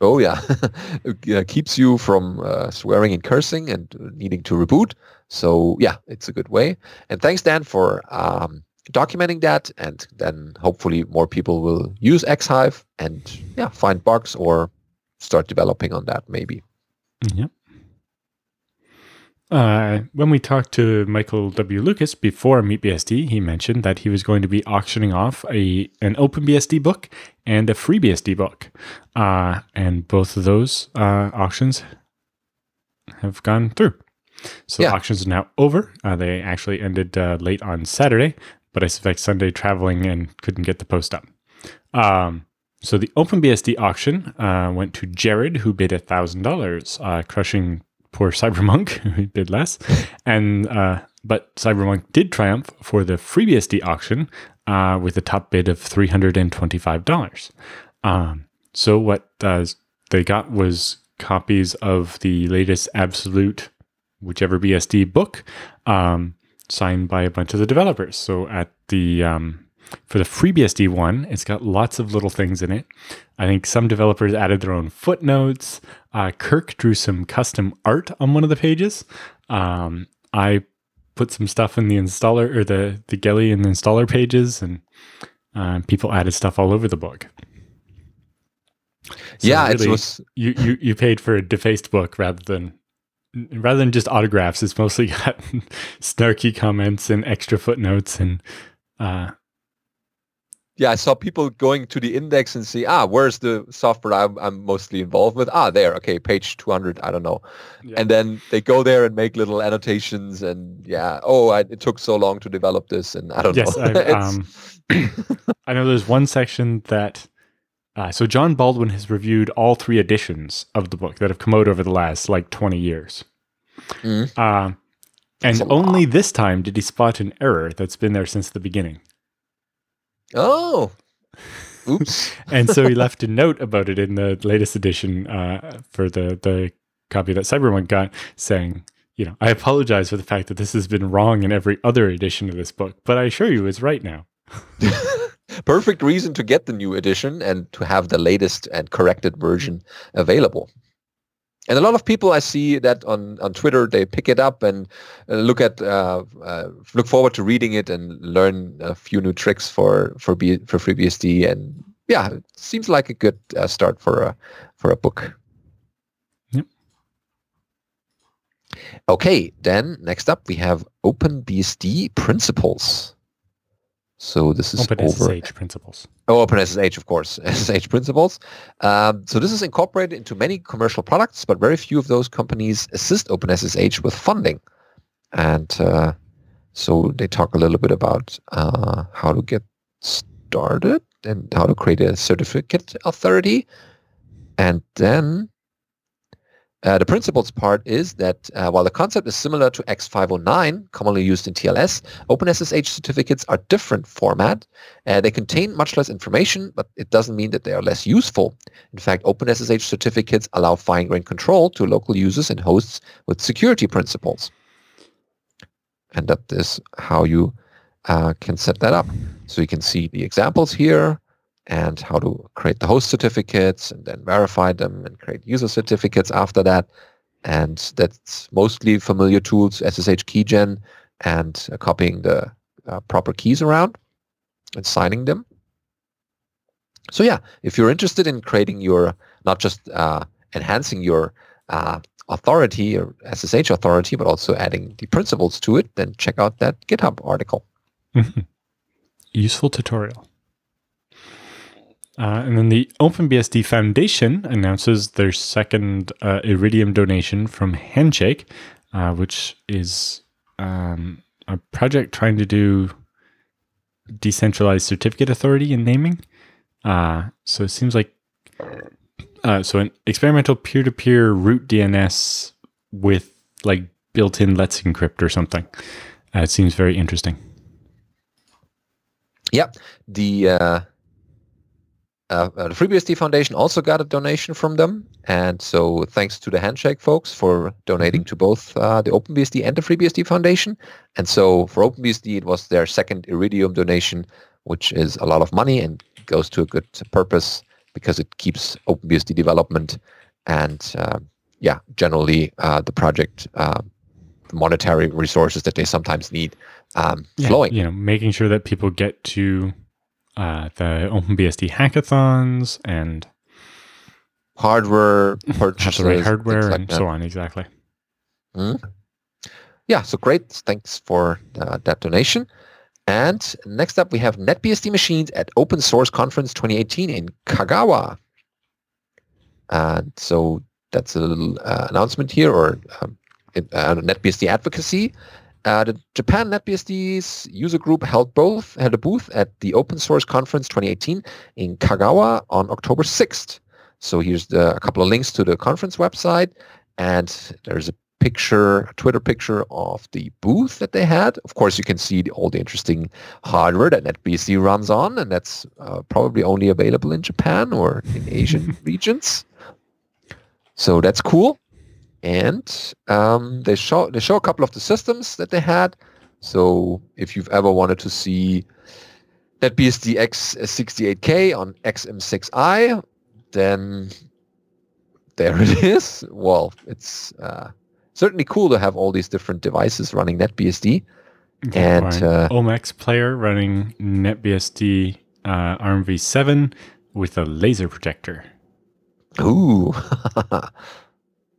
Oh yeah, it keeps you from uh, swearing and cursing and needing to reboot. So yeah, it's a good way. And thanks Dan for um, documenting that and then hopefully more people will use xhyve and yeah find bugs or start developing on that maybe yep uh, when we talked to Michael W. Lucas before MeetBSD, he mentioned that he was going to be auctioning off a an OpenBSD book and a FreeBSD book, uh, and both of those uh, auctions have gone through. So yeah. the auctions are now over. Uh, they actually ended uh, late on Saturday, but I suspect Sunday traveling and couldn't get the post up. Um, so the OpenBSD auction uh, went to Jared, who bid $1,000, uh, crushing poor Cybermonk, who bid less. And uh, But Cybermonk did triumph for the FreeBSD auction uh, with a top bid of $325. Um, so what they got was copies of the latest Absolute, whichever BSD book, um, signed by a bunch of the developers. So at the um, for the FreeBSD one, it's got lots of little things in it. I think some developers added their own footnotes. Uh, Kirk drew some custom art on one of the pages. Um, I put some stuff in the installer or the the Geli and the installer pages, and uh, people added stuff all over the book. So yeah, really, it was you, you you paid for a defaced book rather than rather than just autographs. It's mostly got snarky comments and extra footnotes and uh, yeah, I saw people going to the index and see, ah, where's the software I'm, I'm mostly involved with? Ah, there. Okay, page 200. I don't know. Yeah. And then they go there and make little annotations and yeah, oh, I, it took so long to develop this and I don't yes, know. um, I know there's one section that, uh, so John Baldwin has reviewed all three editions of the book that have come out over the last like 20 years. Mm. Uh, and only this time did he spot an error that's been there since the beginning. Oh, oops! and so he left a note about it in the latest edition uh, for the the copy that Cybermonk got, saying, "You know, I apologize for the fact that this has been wrong in every other edition of this book, but I assure you, it's right now." Perfect reason to get the new edition and to have the latest and corrected version available and a lot of people I see that on, on Twitter they pick it up and uh, look at uh, uh, look forward to reading it and learn a few new tricks for for B, for FreeBSD and yeah, it seems like a good uh, start for a for a book. Yep. Okay, then next up we have OpenBSD principles. So this is Open over. SSH principles. Oh, Open SSH, of course, SSH principles. Um, so this is incorporated into many commercial products, but very few of those companies assist OpenSSH with funding. And uh, so they talk a little bit about uh, how to get started and how to create a certificate authority. And then uh, the principles part is that uh, while the concept is similar to X509, commonly used in TLS, OpenSSH certificates are different format. Uh, they contain much less information, but it doesn't mean that they are less useful. In fact, OpenSSH certificates allow fine-grained control to local users and hosts with security principles. And that is how you uh, can set that up. So you can see the examples here and how to create the host certificates and then verify them and create user certificates after that. And that's mostly familiar tools, SSH keygen and uh, copying the uh, proper keys around and signing them. So yeah, if you're interested in creating your, not just uh, enhancing your uh, authority or SSH authority, but also adding the principles to it, then check out that GitHub article. Mm-hmm. Useful tutorial. Uh, and then the OpenBSD Foundation announces their second uh, Iridium donation from Handshake, uh, which is um, a project trying to do decentralized certificate authority and naming. Uh, so it seems like uh, so an experimental peer-to-peer root DNS with like built-in Let's Encrypt or something. Uh, it seems very interesting. Yep. The uh, uh, the FreeBSD Foundation also got a donation from them. And so thanks to the Handshake folks for donating mm-hmm. to both uh, the OpenBSD and the FreeBSD Foundation. And so for OpenBSD, it was their second Iridium donation, which is a lot of money and goes to a good purpose because it keeps OpenBSD development and, uh, yeah, generally uh, the project uh, monetary resources that they sometimes need um, yeah, flowing. You know, making sure that people get to uh, the OpenBSD hackathons and hardware purchases, right hardware like and that. so on. Exactly. Mm. Yeah. So great. Thanks for uh, that donation. And next up, we have NetBSD machines at Open Source Conference 2018 in Kagawa. And so that's a little uh, announcement here, or um, uh, NetBSD advocacy. Uh, the Japan NetBSD's user group held both had a booth at the Open Source Conference 2018 in Kagawa on October 6th. So here's the, a couple of links to the conference website, and there's a picture, a Twitter picture of the booth that they had. Of course, you can see the, all the interesting hardware that NetBSD runs on, and that's uh, probably only available in Japan or in Asian regions. So that's cool. And um, they show they show a couple of the systems that they had. So if you've ever wanted to see NetBSD X68K on XM6i, then there it is. Well, it's uh, certainly cool to have all these different devices running NetBSD. and uh, Omax player running NetBSD uh, ARMv7 with a laser projector. Ooh.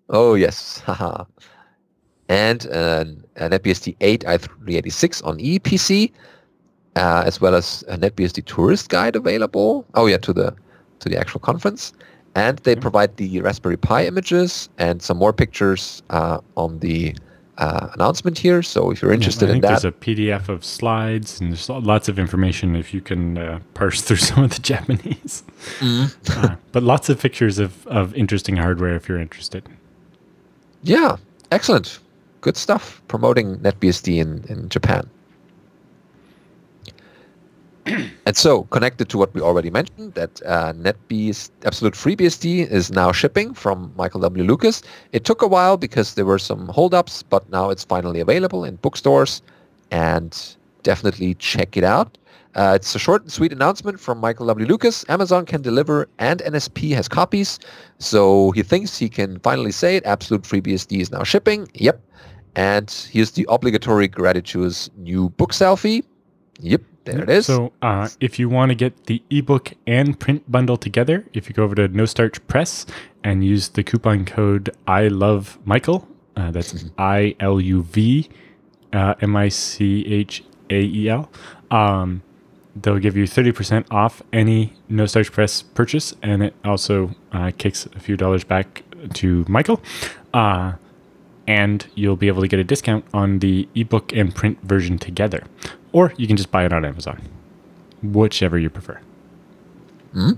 oh, yes. and an, a NetBSD 8 i386 on ePC, uh, as well as a NetBSD tourist guide available. Oh, yeah, to the to the actual conference. And they provide the Raspberry Pi images and some more pictures uh, on the uh, announcement here. So if you're interested yeah, in that, there's a PDF of slides and there's lots of information if you can uh, parse through some of the Japanese. Mm. but lots of pictures of, of interesting hardware if you're interested. Yeah, excellent. Good stuff promoting NetBSD in, in Japan. and so, connected to what we already mentioned, that uh, NetBSD, Absolute FreeBSD is now shipping from Michael W. Lucas. It took a while because there were some holdups, but now it's finally available in bookstores, and definitely check it out. Uh, it's a short and sweet announcement from Michael W. Lucas. Amazon can deliver, and NSP has copies, so he thinks he can finally say it. Absolute FreeBSD is now shipping. Yep. And here's the obligatory Gratuitous new book selfie. Yep, there it is. So, uh, if you want to get the ebook and print bundle together, if you go over to No Starch Press and use the coupon code I love Michael, uh, that's I L U V uh, M I C H A E L. Um, they'll give you 30% off any No Starch Press purchase, and it also uh, kicks a few dollars back to Michael. Uh, and you'll be able to get a discount on the ebook and print version together or you can just buy it on Amazon, whichever you prefer. Mm-hmm.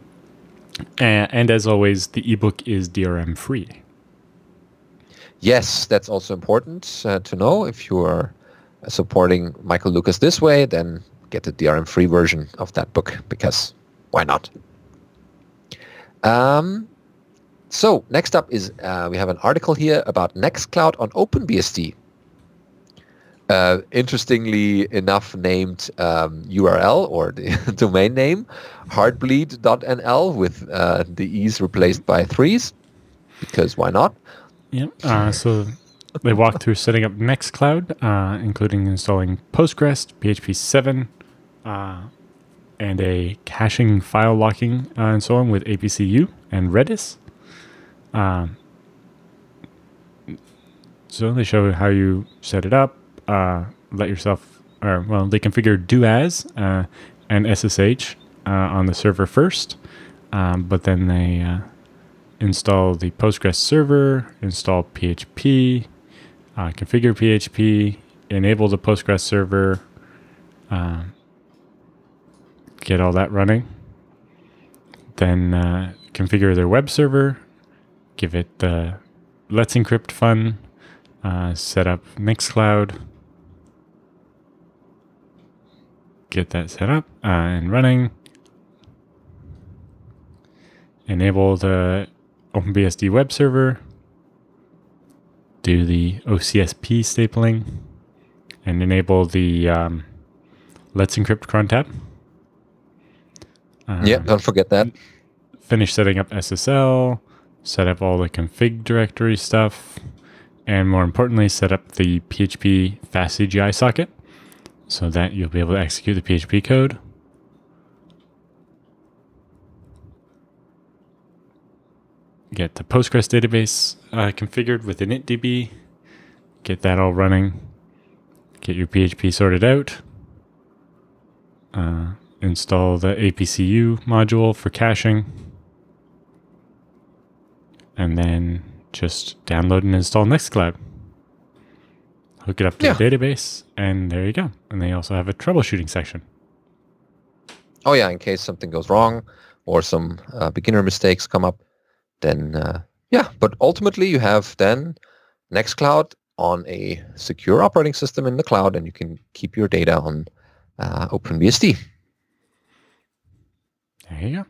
And, and as always, the ebook is DRM free. Yes, that's also important uh, to know. If you are supporting Michael Lucas this way, then get the DRM free version of that book because why not? Um, so next up is uh, we have an article here about Nextcloud on OpenBSD uh, interestingly enough named um, URL or the domain name, heartbleed.nl with uh, the e's replaced by threes, because why not? Yeah. Uh, so they walk through setting up Nextcloud, uh, including installing Postgres, PHP 7, uh, and a caching file locking uh, and so on with APCU and Redis. Um, so they show how you set it up, uh, let yourself, or well, they configure doas uh, and SSH uh, on the server first, um, but then they uh, install the Postgres server, install PHP, uh, configure PHP, enable the Postgres server, um, get all that running. Then uh, configure their web server, give it the Let's Encrypt fun, set up Nextcloud get that set up uh, and running. Enable the OpenBSD web server. Do the OCSP stapling and enable the um, Let's Encrypt cron tab. Uh, yeah, don't forget that. Finish setting up SSL, set up all the config directory stuff, and more importantly, set up the PHP FastCGI socket so that you'll be able to execute the PHP code. Get the Postgres database uh, configured with initdb. Get that all running. Get your PHP sorted out. Uh, install the APCU module for caching. And then just download and install Nextcloud hook it up to yeah. the database, and there you go. And they also have a troubleshooting section. Oh yeah, in case something goes wrong or some uh, beginner mistakes come up, then uh, yeah. But ultimately, you have then Nextcloud on a secure operating system in the cloud, and you can keep your data on uh, OpenBSD. There you go.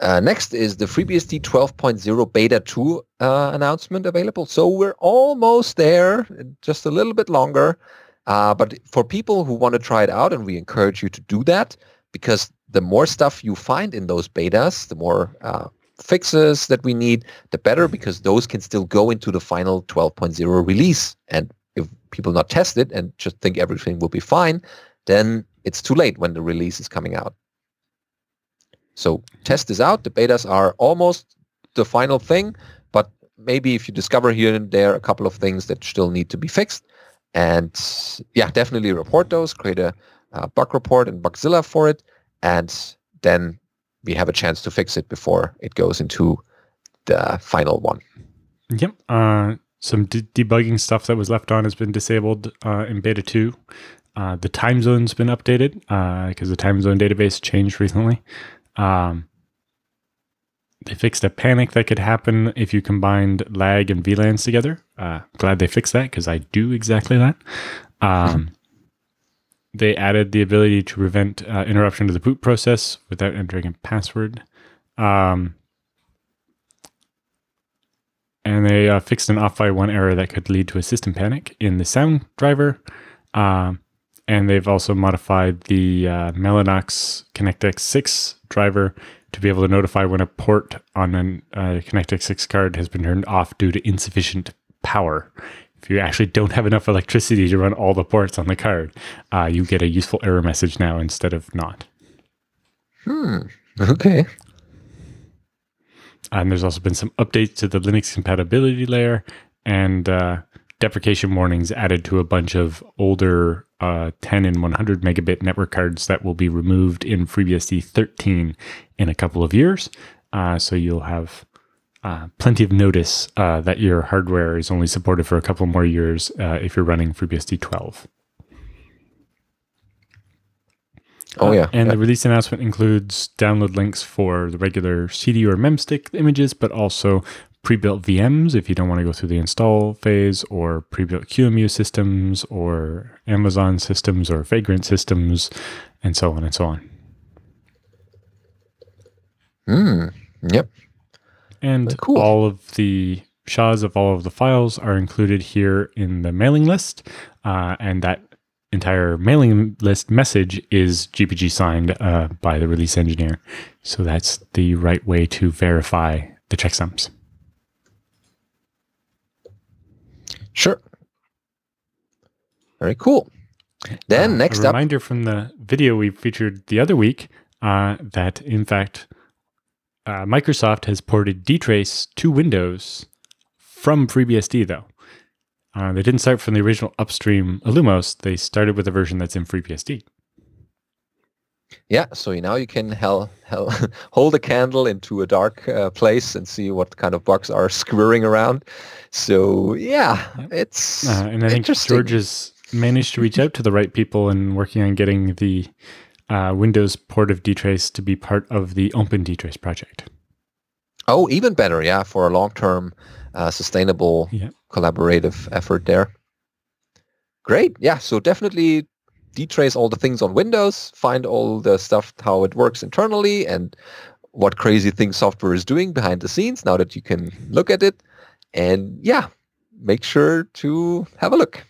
Uh, next is the FreeBSD 12.0 Beta 2 uh, announcement available. So we're almost there, just a little bit longer. Uh, but for people who want to try it out, and we encourage you to do that, because the more stuff you find in those betas, the more uh, fixes that we need, the better, because those can still go into the final 12.0 release. And if people not test it and just think everything will be fine, then it's too late when the release is coming out. So test this out. The betas are almost the final thing, but maybe if you discover here and there a couple of things that still need to be fixed, and yeah, definitely report those, create a, a bug report in Bugzilla for it, and then we have a chance to fix it before it goes into the final one. Yep. Uh, some de- debugging stuff that was left on has been disabled uh, in beta 2. Uh, the time zone's been updated because uh, the time zone database changed recently. Um, they fixed a panic that could happen if you combined lag and VLANs together. Uh, glad they fixed that because I do exactly that. Um, they added the ability to prevent uh, interruption to the boot process without entering a password. Um, and they uh, fixed an off by one error that could lead to a system panic in the sound driver. Um, and they've also modified the uh, Mellanox ConnectX 6 driver to be able to notify when a port on a uh, ConnectX 6 card has been turned off due to insufficient power. If you actually don't have enough electricity to run all the ports on the card, uh, you get a useful error message now instead of not. Hmm. Okay. And there's also been some updates to the Linux compatibility layer and uh, deprecation warnings added to a bunch of older uh, 10 and 100 megabit network cards that will be removed in FreeBSD 13 in a couple of years. Uh, so you'll have uh, plenty of notice uh, that your hardware is only supported for a couple more years uh, if you're running FreeBSD 12. Oh yeah, and yeah. the release announcement includes download links for the regular CD or memstick images, but also pre-built VMs if you don't want to go through the install phase, or pre-built QEMU systems, or Amazon systems, or Vagrant systems, and so on and so on. Hmm. Yep. And cool. all of the SHAs of all of the files are included here in the mailing list, uh, and that entire mailing list message is GPG signed uh, by the release engineer. So that's the right way to verify the checksums. Sure. Very cool. Then Uh, next a up, reminder from the video we featured the other week uh, that in fact uh, Microsoft has ported dtrace to Windows from FreeBSD though. Uh, they didn't start from the original upstream Illumos. They started with a version that's in FreeBSD. Yeah. So now you can hell, hell, hold a candle into a dark uh, place and see what kind of bugs are skirring around. So yeah, Yep. it's Uh, and I think. George has managed to reach out to the right people and working on getting the uh, Windows port of dtrace to be part of the Open dtrace project. Oh, even better, yeah, for a long-term, uh, sustainable, Yeah. collaborative effort there. Great, yeah. So definitely dtrace all the things on Windows, find all the stuff how it works internally, and what crazy things software is doing behind the scenes. Now that you can look at it, and yeah, make sure to have a look.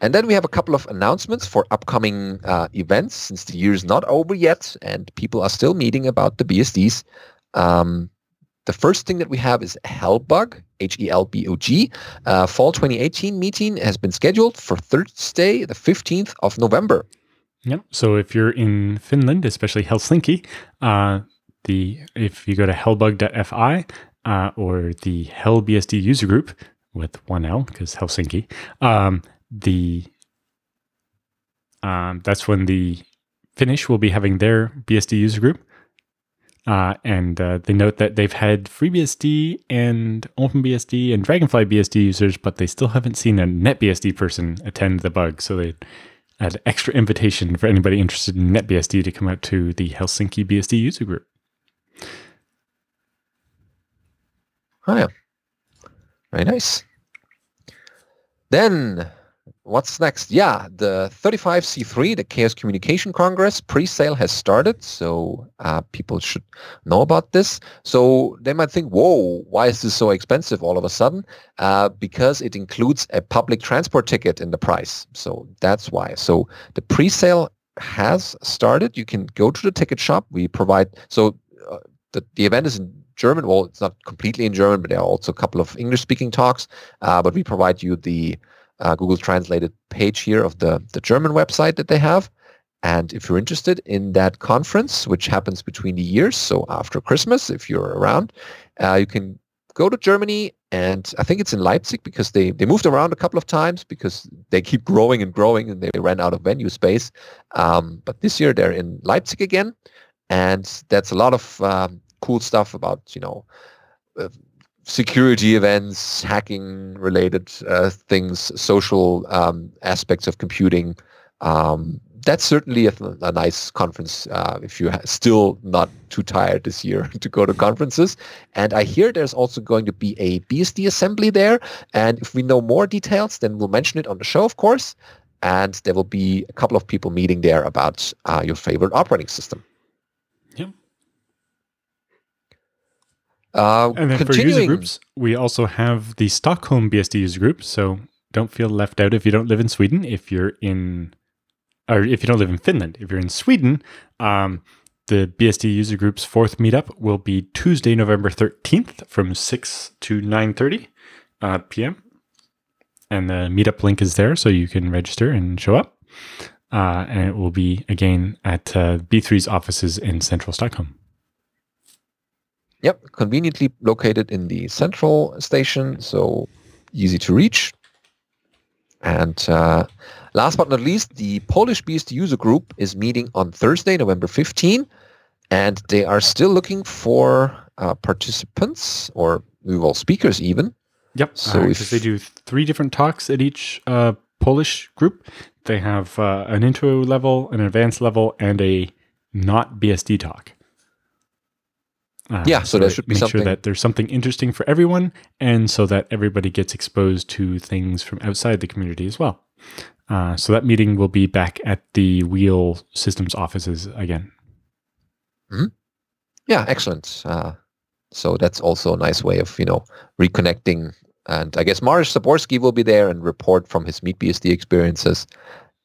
And then we have a couple of announcements for upcoming uh, events since the year is not over yet and people are still meeting about the BSDs. Um, the first thing that we have is Hellbug, H-E-L-B-O-G. Uh, Fall 2018 meeting has been scheduled for Thursday, the 15th of November. Yep. So if you're in Finland, especially Helsinki, uh, the if you go to hellbug.fi uh, or the HellBSD user group with one L because Helsinki, um, the um, that's when the Finnish will be having their BSD user group. Uh, and uh, they note that they've had FreeBSD and OpenBSD and Dragonfly BSD users, but they still haven't seen a NetBSD person attend the bug. So they had extra invitation for anybody interested in NetBSD to come out to the Helsinki BSD user group. Oh yeah. Very nice. Then what's next? Yeah, the 35C3, the Chaos Communication Congress pre-sale has started, so uh, people should know about this. So they might think, whoa, why is this so expensive all of a sudden? Uh, because it includes a public transport ticket in the price. So that's why. So the pre-sale has started. You can go to the ticket shop. We provide, so uh, the, the event is in German. Well, it's not completely in German, but there are also a couple of English-speaking talks. Uh, but we provide you the uh, Google Translated page here of the, the German website that they have. And if you're interested in that conference, which happens between the years, so after Christmas, if you're around, uh, you can go to Germany. And I think it's in Leipzig because they, they moved around a couple of times because they keep growing and growing and they ran out of venue space. Um, but this year they're in Leipzig again. And that's a lot of um, cool stuff about, you know, uh, security events, hacking related uh, things, social um, aspects of computing. Um, that's certainly a, a nice conference uh, if you're still not too tired this year to go to conferences. And I hear there's also going to be a BSD assembly there. And if we know more details, then we'll mention it on the show, of course. And there will be a couple of people meeting there about uh, your favorite operating system. Uh, and then for user groups, we also have the Stockholm BSD user group. So don't feel left out if you don't live in Sweden. If you're in, or if you don't live in Finland, if you're in Sweden, um, the BSD user group's fourth meetup will be Tuesday, November 13th from 6 to 9.30 uh, p.m. And the meetup link is there so you can register and show up. Uh, and it will be again at uh, B3's offices in central Stockholm. Yep, conveniently located in the central station, so easy to reach. And uh, last but not least, the Polish BSD user group is meeting on Thursday, November 15, and they are still looking for uh, participants or well speakers even. Yep. So uh, if they do three different talks at each uh, Polish group, they have uh, an intro level, an advanced level, and a not BSD talk. Uh, yeah, so, so there should be make something. sure that there's something interesting for everyone, and so that everybody gets exposed to things from outside the community as well. Uh, so that meeting will be back at the Wheel Systems offices again. Mm-hmm. Yeah, excellent. Uh, so that's also a nice way of you know reconnecting. And I guess Mariusz Zaborski will be there and report from his Meet BSD experiences.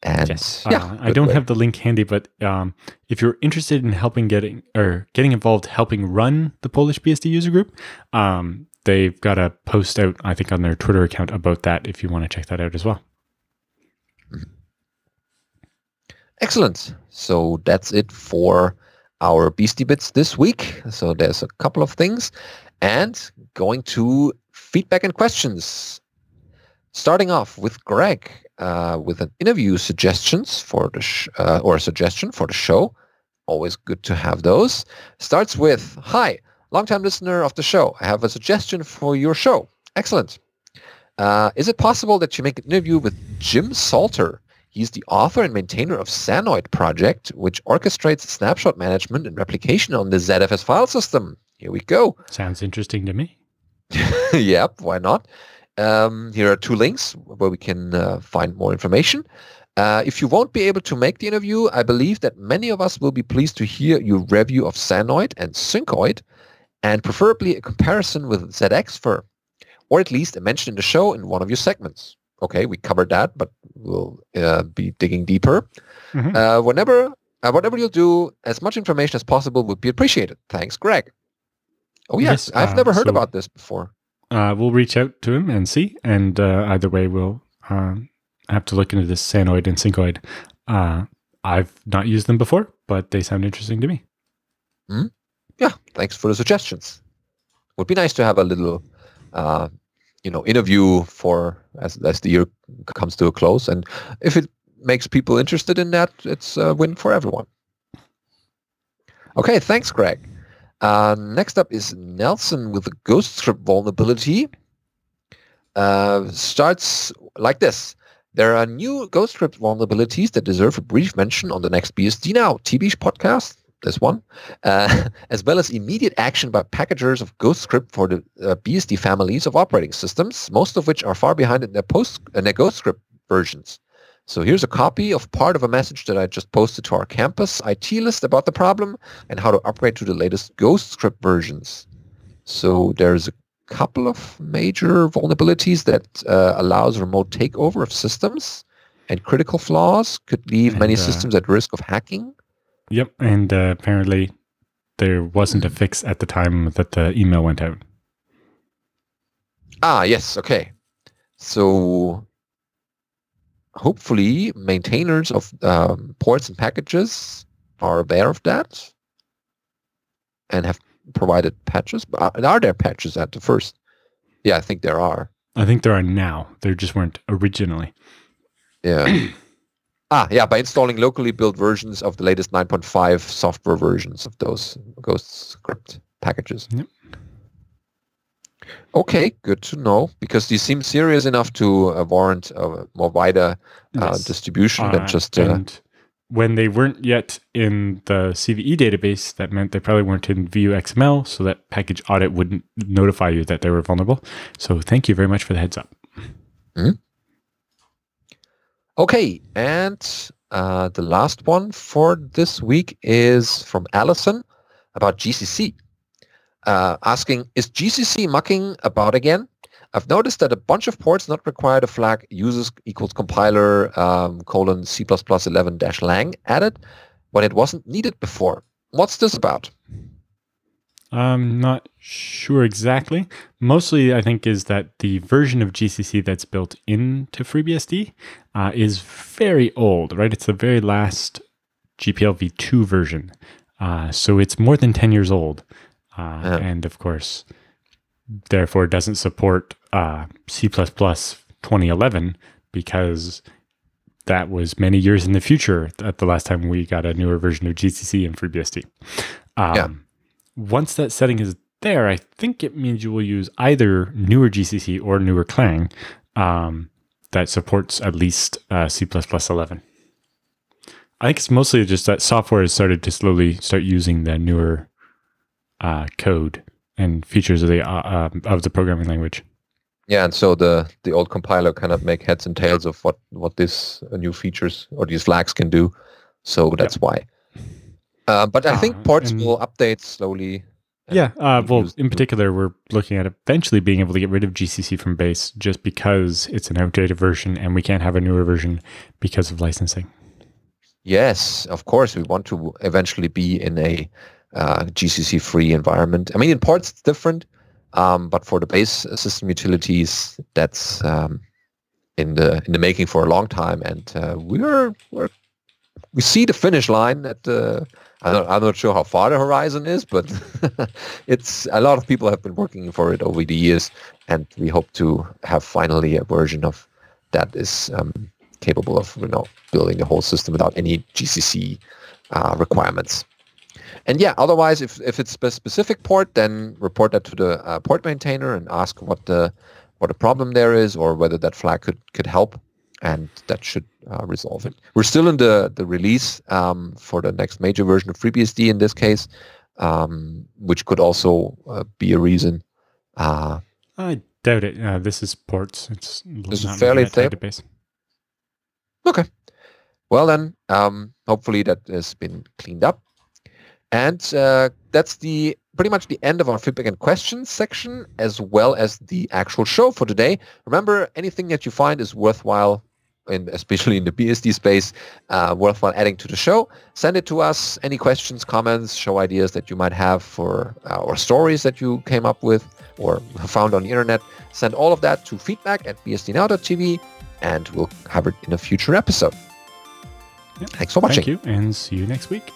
And yes. yeah, uh, I don't way. have the link handy, but um, if you're interested in helping getting or getting involved, helping run the Polish BSD user group, um, they've got a post out, I think, on their Twitter account about that. If you want to check that out as well. Mm-hmm. Excellent. So that's it for our BSD bits this week. So there's a couple of things, and going to feedback and questions. Starting off with Greg uh, with an interview suggestions for the sh- uh, or a suggestion for the show. Always good to have those. Starts with, "Hi, longtime listener of the show. I have a suggestion for your show. Excellent. Uh, is it possible that you make an interview with Jim Salter? He's the author and maintainer of Sanoid project, which orchestrates snapshot management and replication on the ZFS file system. Here we go. Sounds interesting to me. yep, why not? Um, here are two links where we can uh, find more information. Uh, if you won't be able to make the interview, I believe that many of us will be pleased to hear your review of Sanoid and Syncoid, and preferably a comparison with ZXfer, or at least a mention in the show in one of your segments. Okay, we covered that, but we'll uh, be digging deeper. Mm-hmm. Uh, whenever, uh, whatever you'll do, as much information as possible would be appreciated. Thanks, Greg. Oh yes, yes I've never heard so about this before uh, we'll reach out to him and see. And uh, either way, we'll um, have to look into this Sanoid and Syncoid. Uh, I've not used them before, but they sound interesting to me. Mm-hmm. Yeah, thanks for the suggestions. Would be nice to have a little, uh, you know, interview for as as the year comes to a close, and if it makes people interested in that, it's a win for everyone. Okay, thanks, Greg. Uh, next up is Nelson with the Ghostscript vulnerability. Uh, starts like this. There are new Ghostscript vulnerabilities that deserve a brief mention on the next BSD Now TV podcast. This one, uh, as well as immediate action by packagers of Ghostscript for the uh, BSD families of operating systems, most of which are far behind in their post in their Ghostscript versions. So here's a copy of part of a message that I just posted to our campus IT list about the problem and how to upgrade to the latest Ghostscript versions. So there's a couple of major vulnerabilities that uh, allows remote takeover of systems and critical flaws could leave And, many uh, systems at risk of hacking. Yep. And uh, apparently there wasn't a fix at the time that the email went out. Ah, yes. Okay. So hopefully maintainers of um, ports and packages are aware of that and have provided patches. Uh, Are there patches at the first? Yeah, I think there are. I think there are now. There just weren't originally. Yeah. ah, yeah, by installing locally built versions of the latest 9.5 software versions of those Ghostscript packages. Yep. Okay, good to know because these seem serious enough to uh, warrant a more wider uh, Yes. distribution Uh, than just uh, and when they weren't yet in the CVE database, that meant they probably weren't in VuXML, so that package audit wouldn't notify you that they were vulnerable. So thank you very much for the heads up. Okay, and uh, the last one for this week is from Allison about GCC. Uh, asking, is GCC mucking about again? I've noticed that a bunch of ports not required a flag users equals compiler um, colon C++ 11 dash lang added when it wasn't needed before. What's this about? I'm not sure exactly. Mostly, I think, is that the version of GCC that's built into FreeBSD uh, is very old, right? It's the very last GPL v2 version. Uh, so it's more than 10 years old. Uh, Yeah. And of course, therefore, doesn't support uh, C 2011 because that was many years in the future at the last time we got a newer version of GCC in FreeBSD. Um, Yeah. Once that setting is there, I think it means you will use either newer GCC or newer Clang um, that supports at least uh, C 11. I think it's mostly just that software has started to slowly start using the newer uh, code and features of the uh, uh, of the programming language. Yeah, and so the the old compiler cannot make heads and tails of what what these uh, new features or these flags can do. So that's why. Uh, but I think Uh, ports and- will update slowly. Yeah, uh, well, in particular, we're looking at eventually being able to get rid of GCC from base just because it's an outdated version and we can't have a newer version because of licensing. Yes, of course, we want to eventually be in a uh, GCC-free environment. I mean, in parts it's different, um, but for the base system utilities, that's um, in the in the making for a long time, and uh, we're we're we see the finish line at the. I don't, I'm not sure how far the horizon is, but it's a lot of people have been working for it over the years, and we hope to have finally a version of that is um, capable of you know building the whole system without any GCC uh, requirements. And yeah, otherwise, if, if it's a specific port, then report that to the uh, port maintainer and ask what the what the problem there is or whether that flag could could help, and that should uh, resolve it. We're still in the the release um, for the next major version of FreeBSD in this case, um, which could also uh, be a reason. Uh, I doubt it. Uh, this is ports. It's This is not fairly database. Okay. Well then, um, hopefully that has been cleaned up. And uh, that's the pretty much the end of our feedback and questions section, as well as the actual show for today. Remember, anything that you find is worthwhile, in, especially in the BSD space, uh, worthwhile adding to the show. Send it to us. Any questions, comments, show ideas that you might have for uh, or stories that you came up with or found on the internet. Send all of that to feedback at bsdnow.tv and we'll have it in a future episode. Yep. Thanks for watching. Thank you, and see you next week.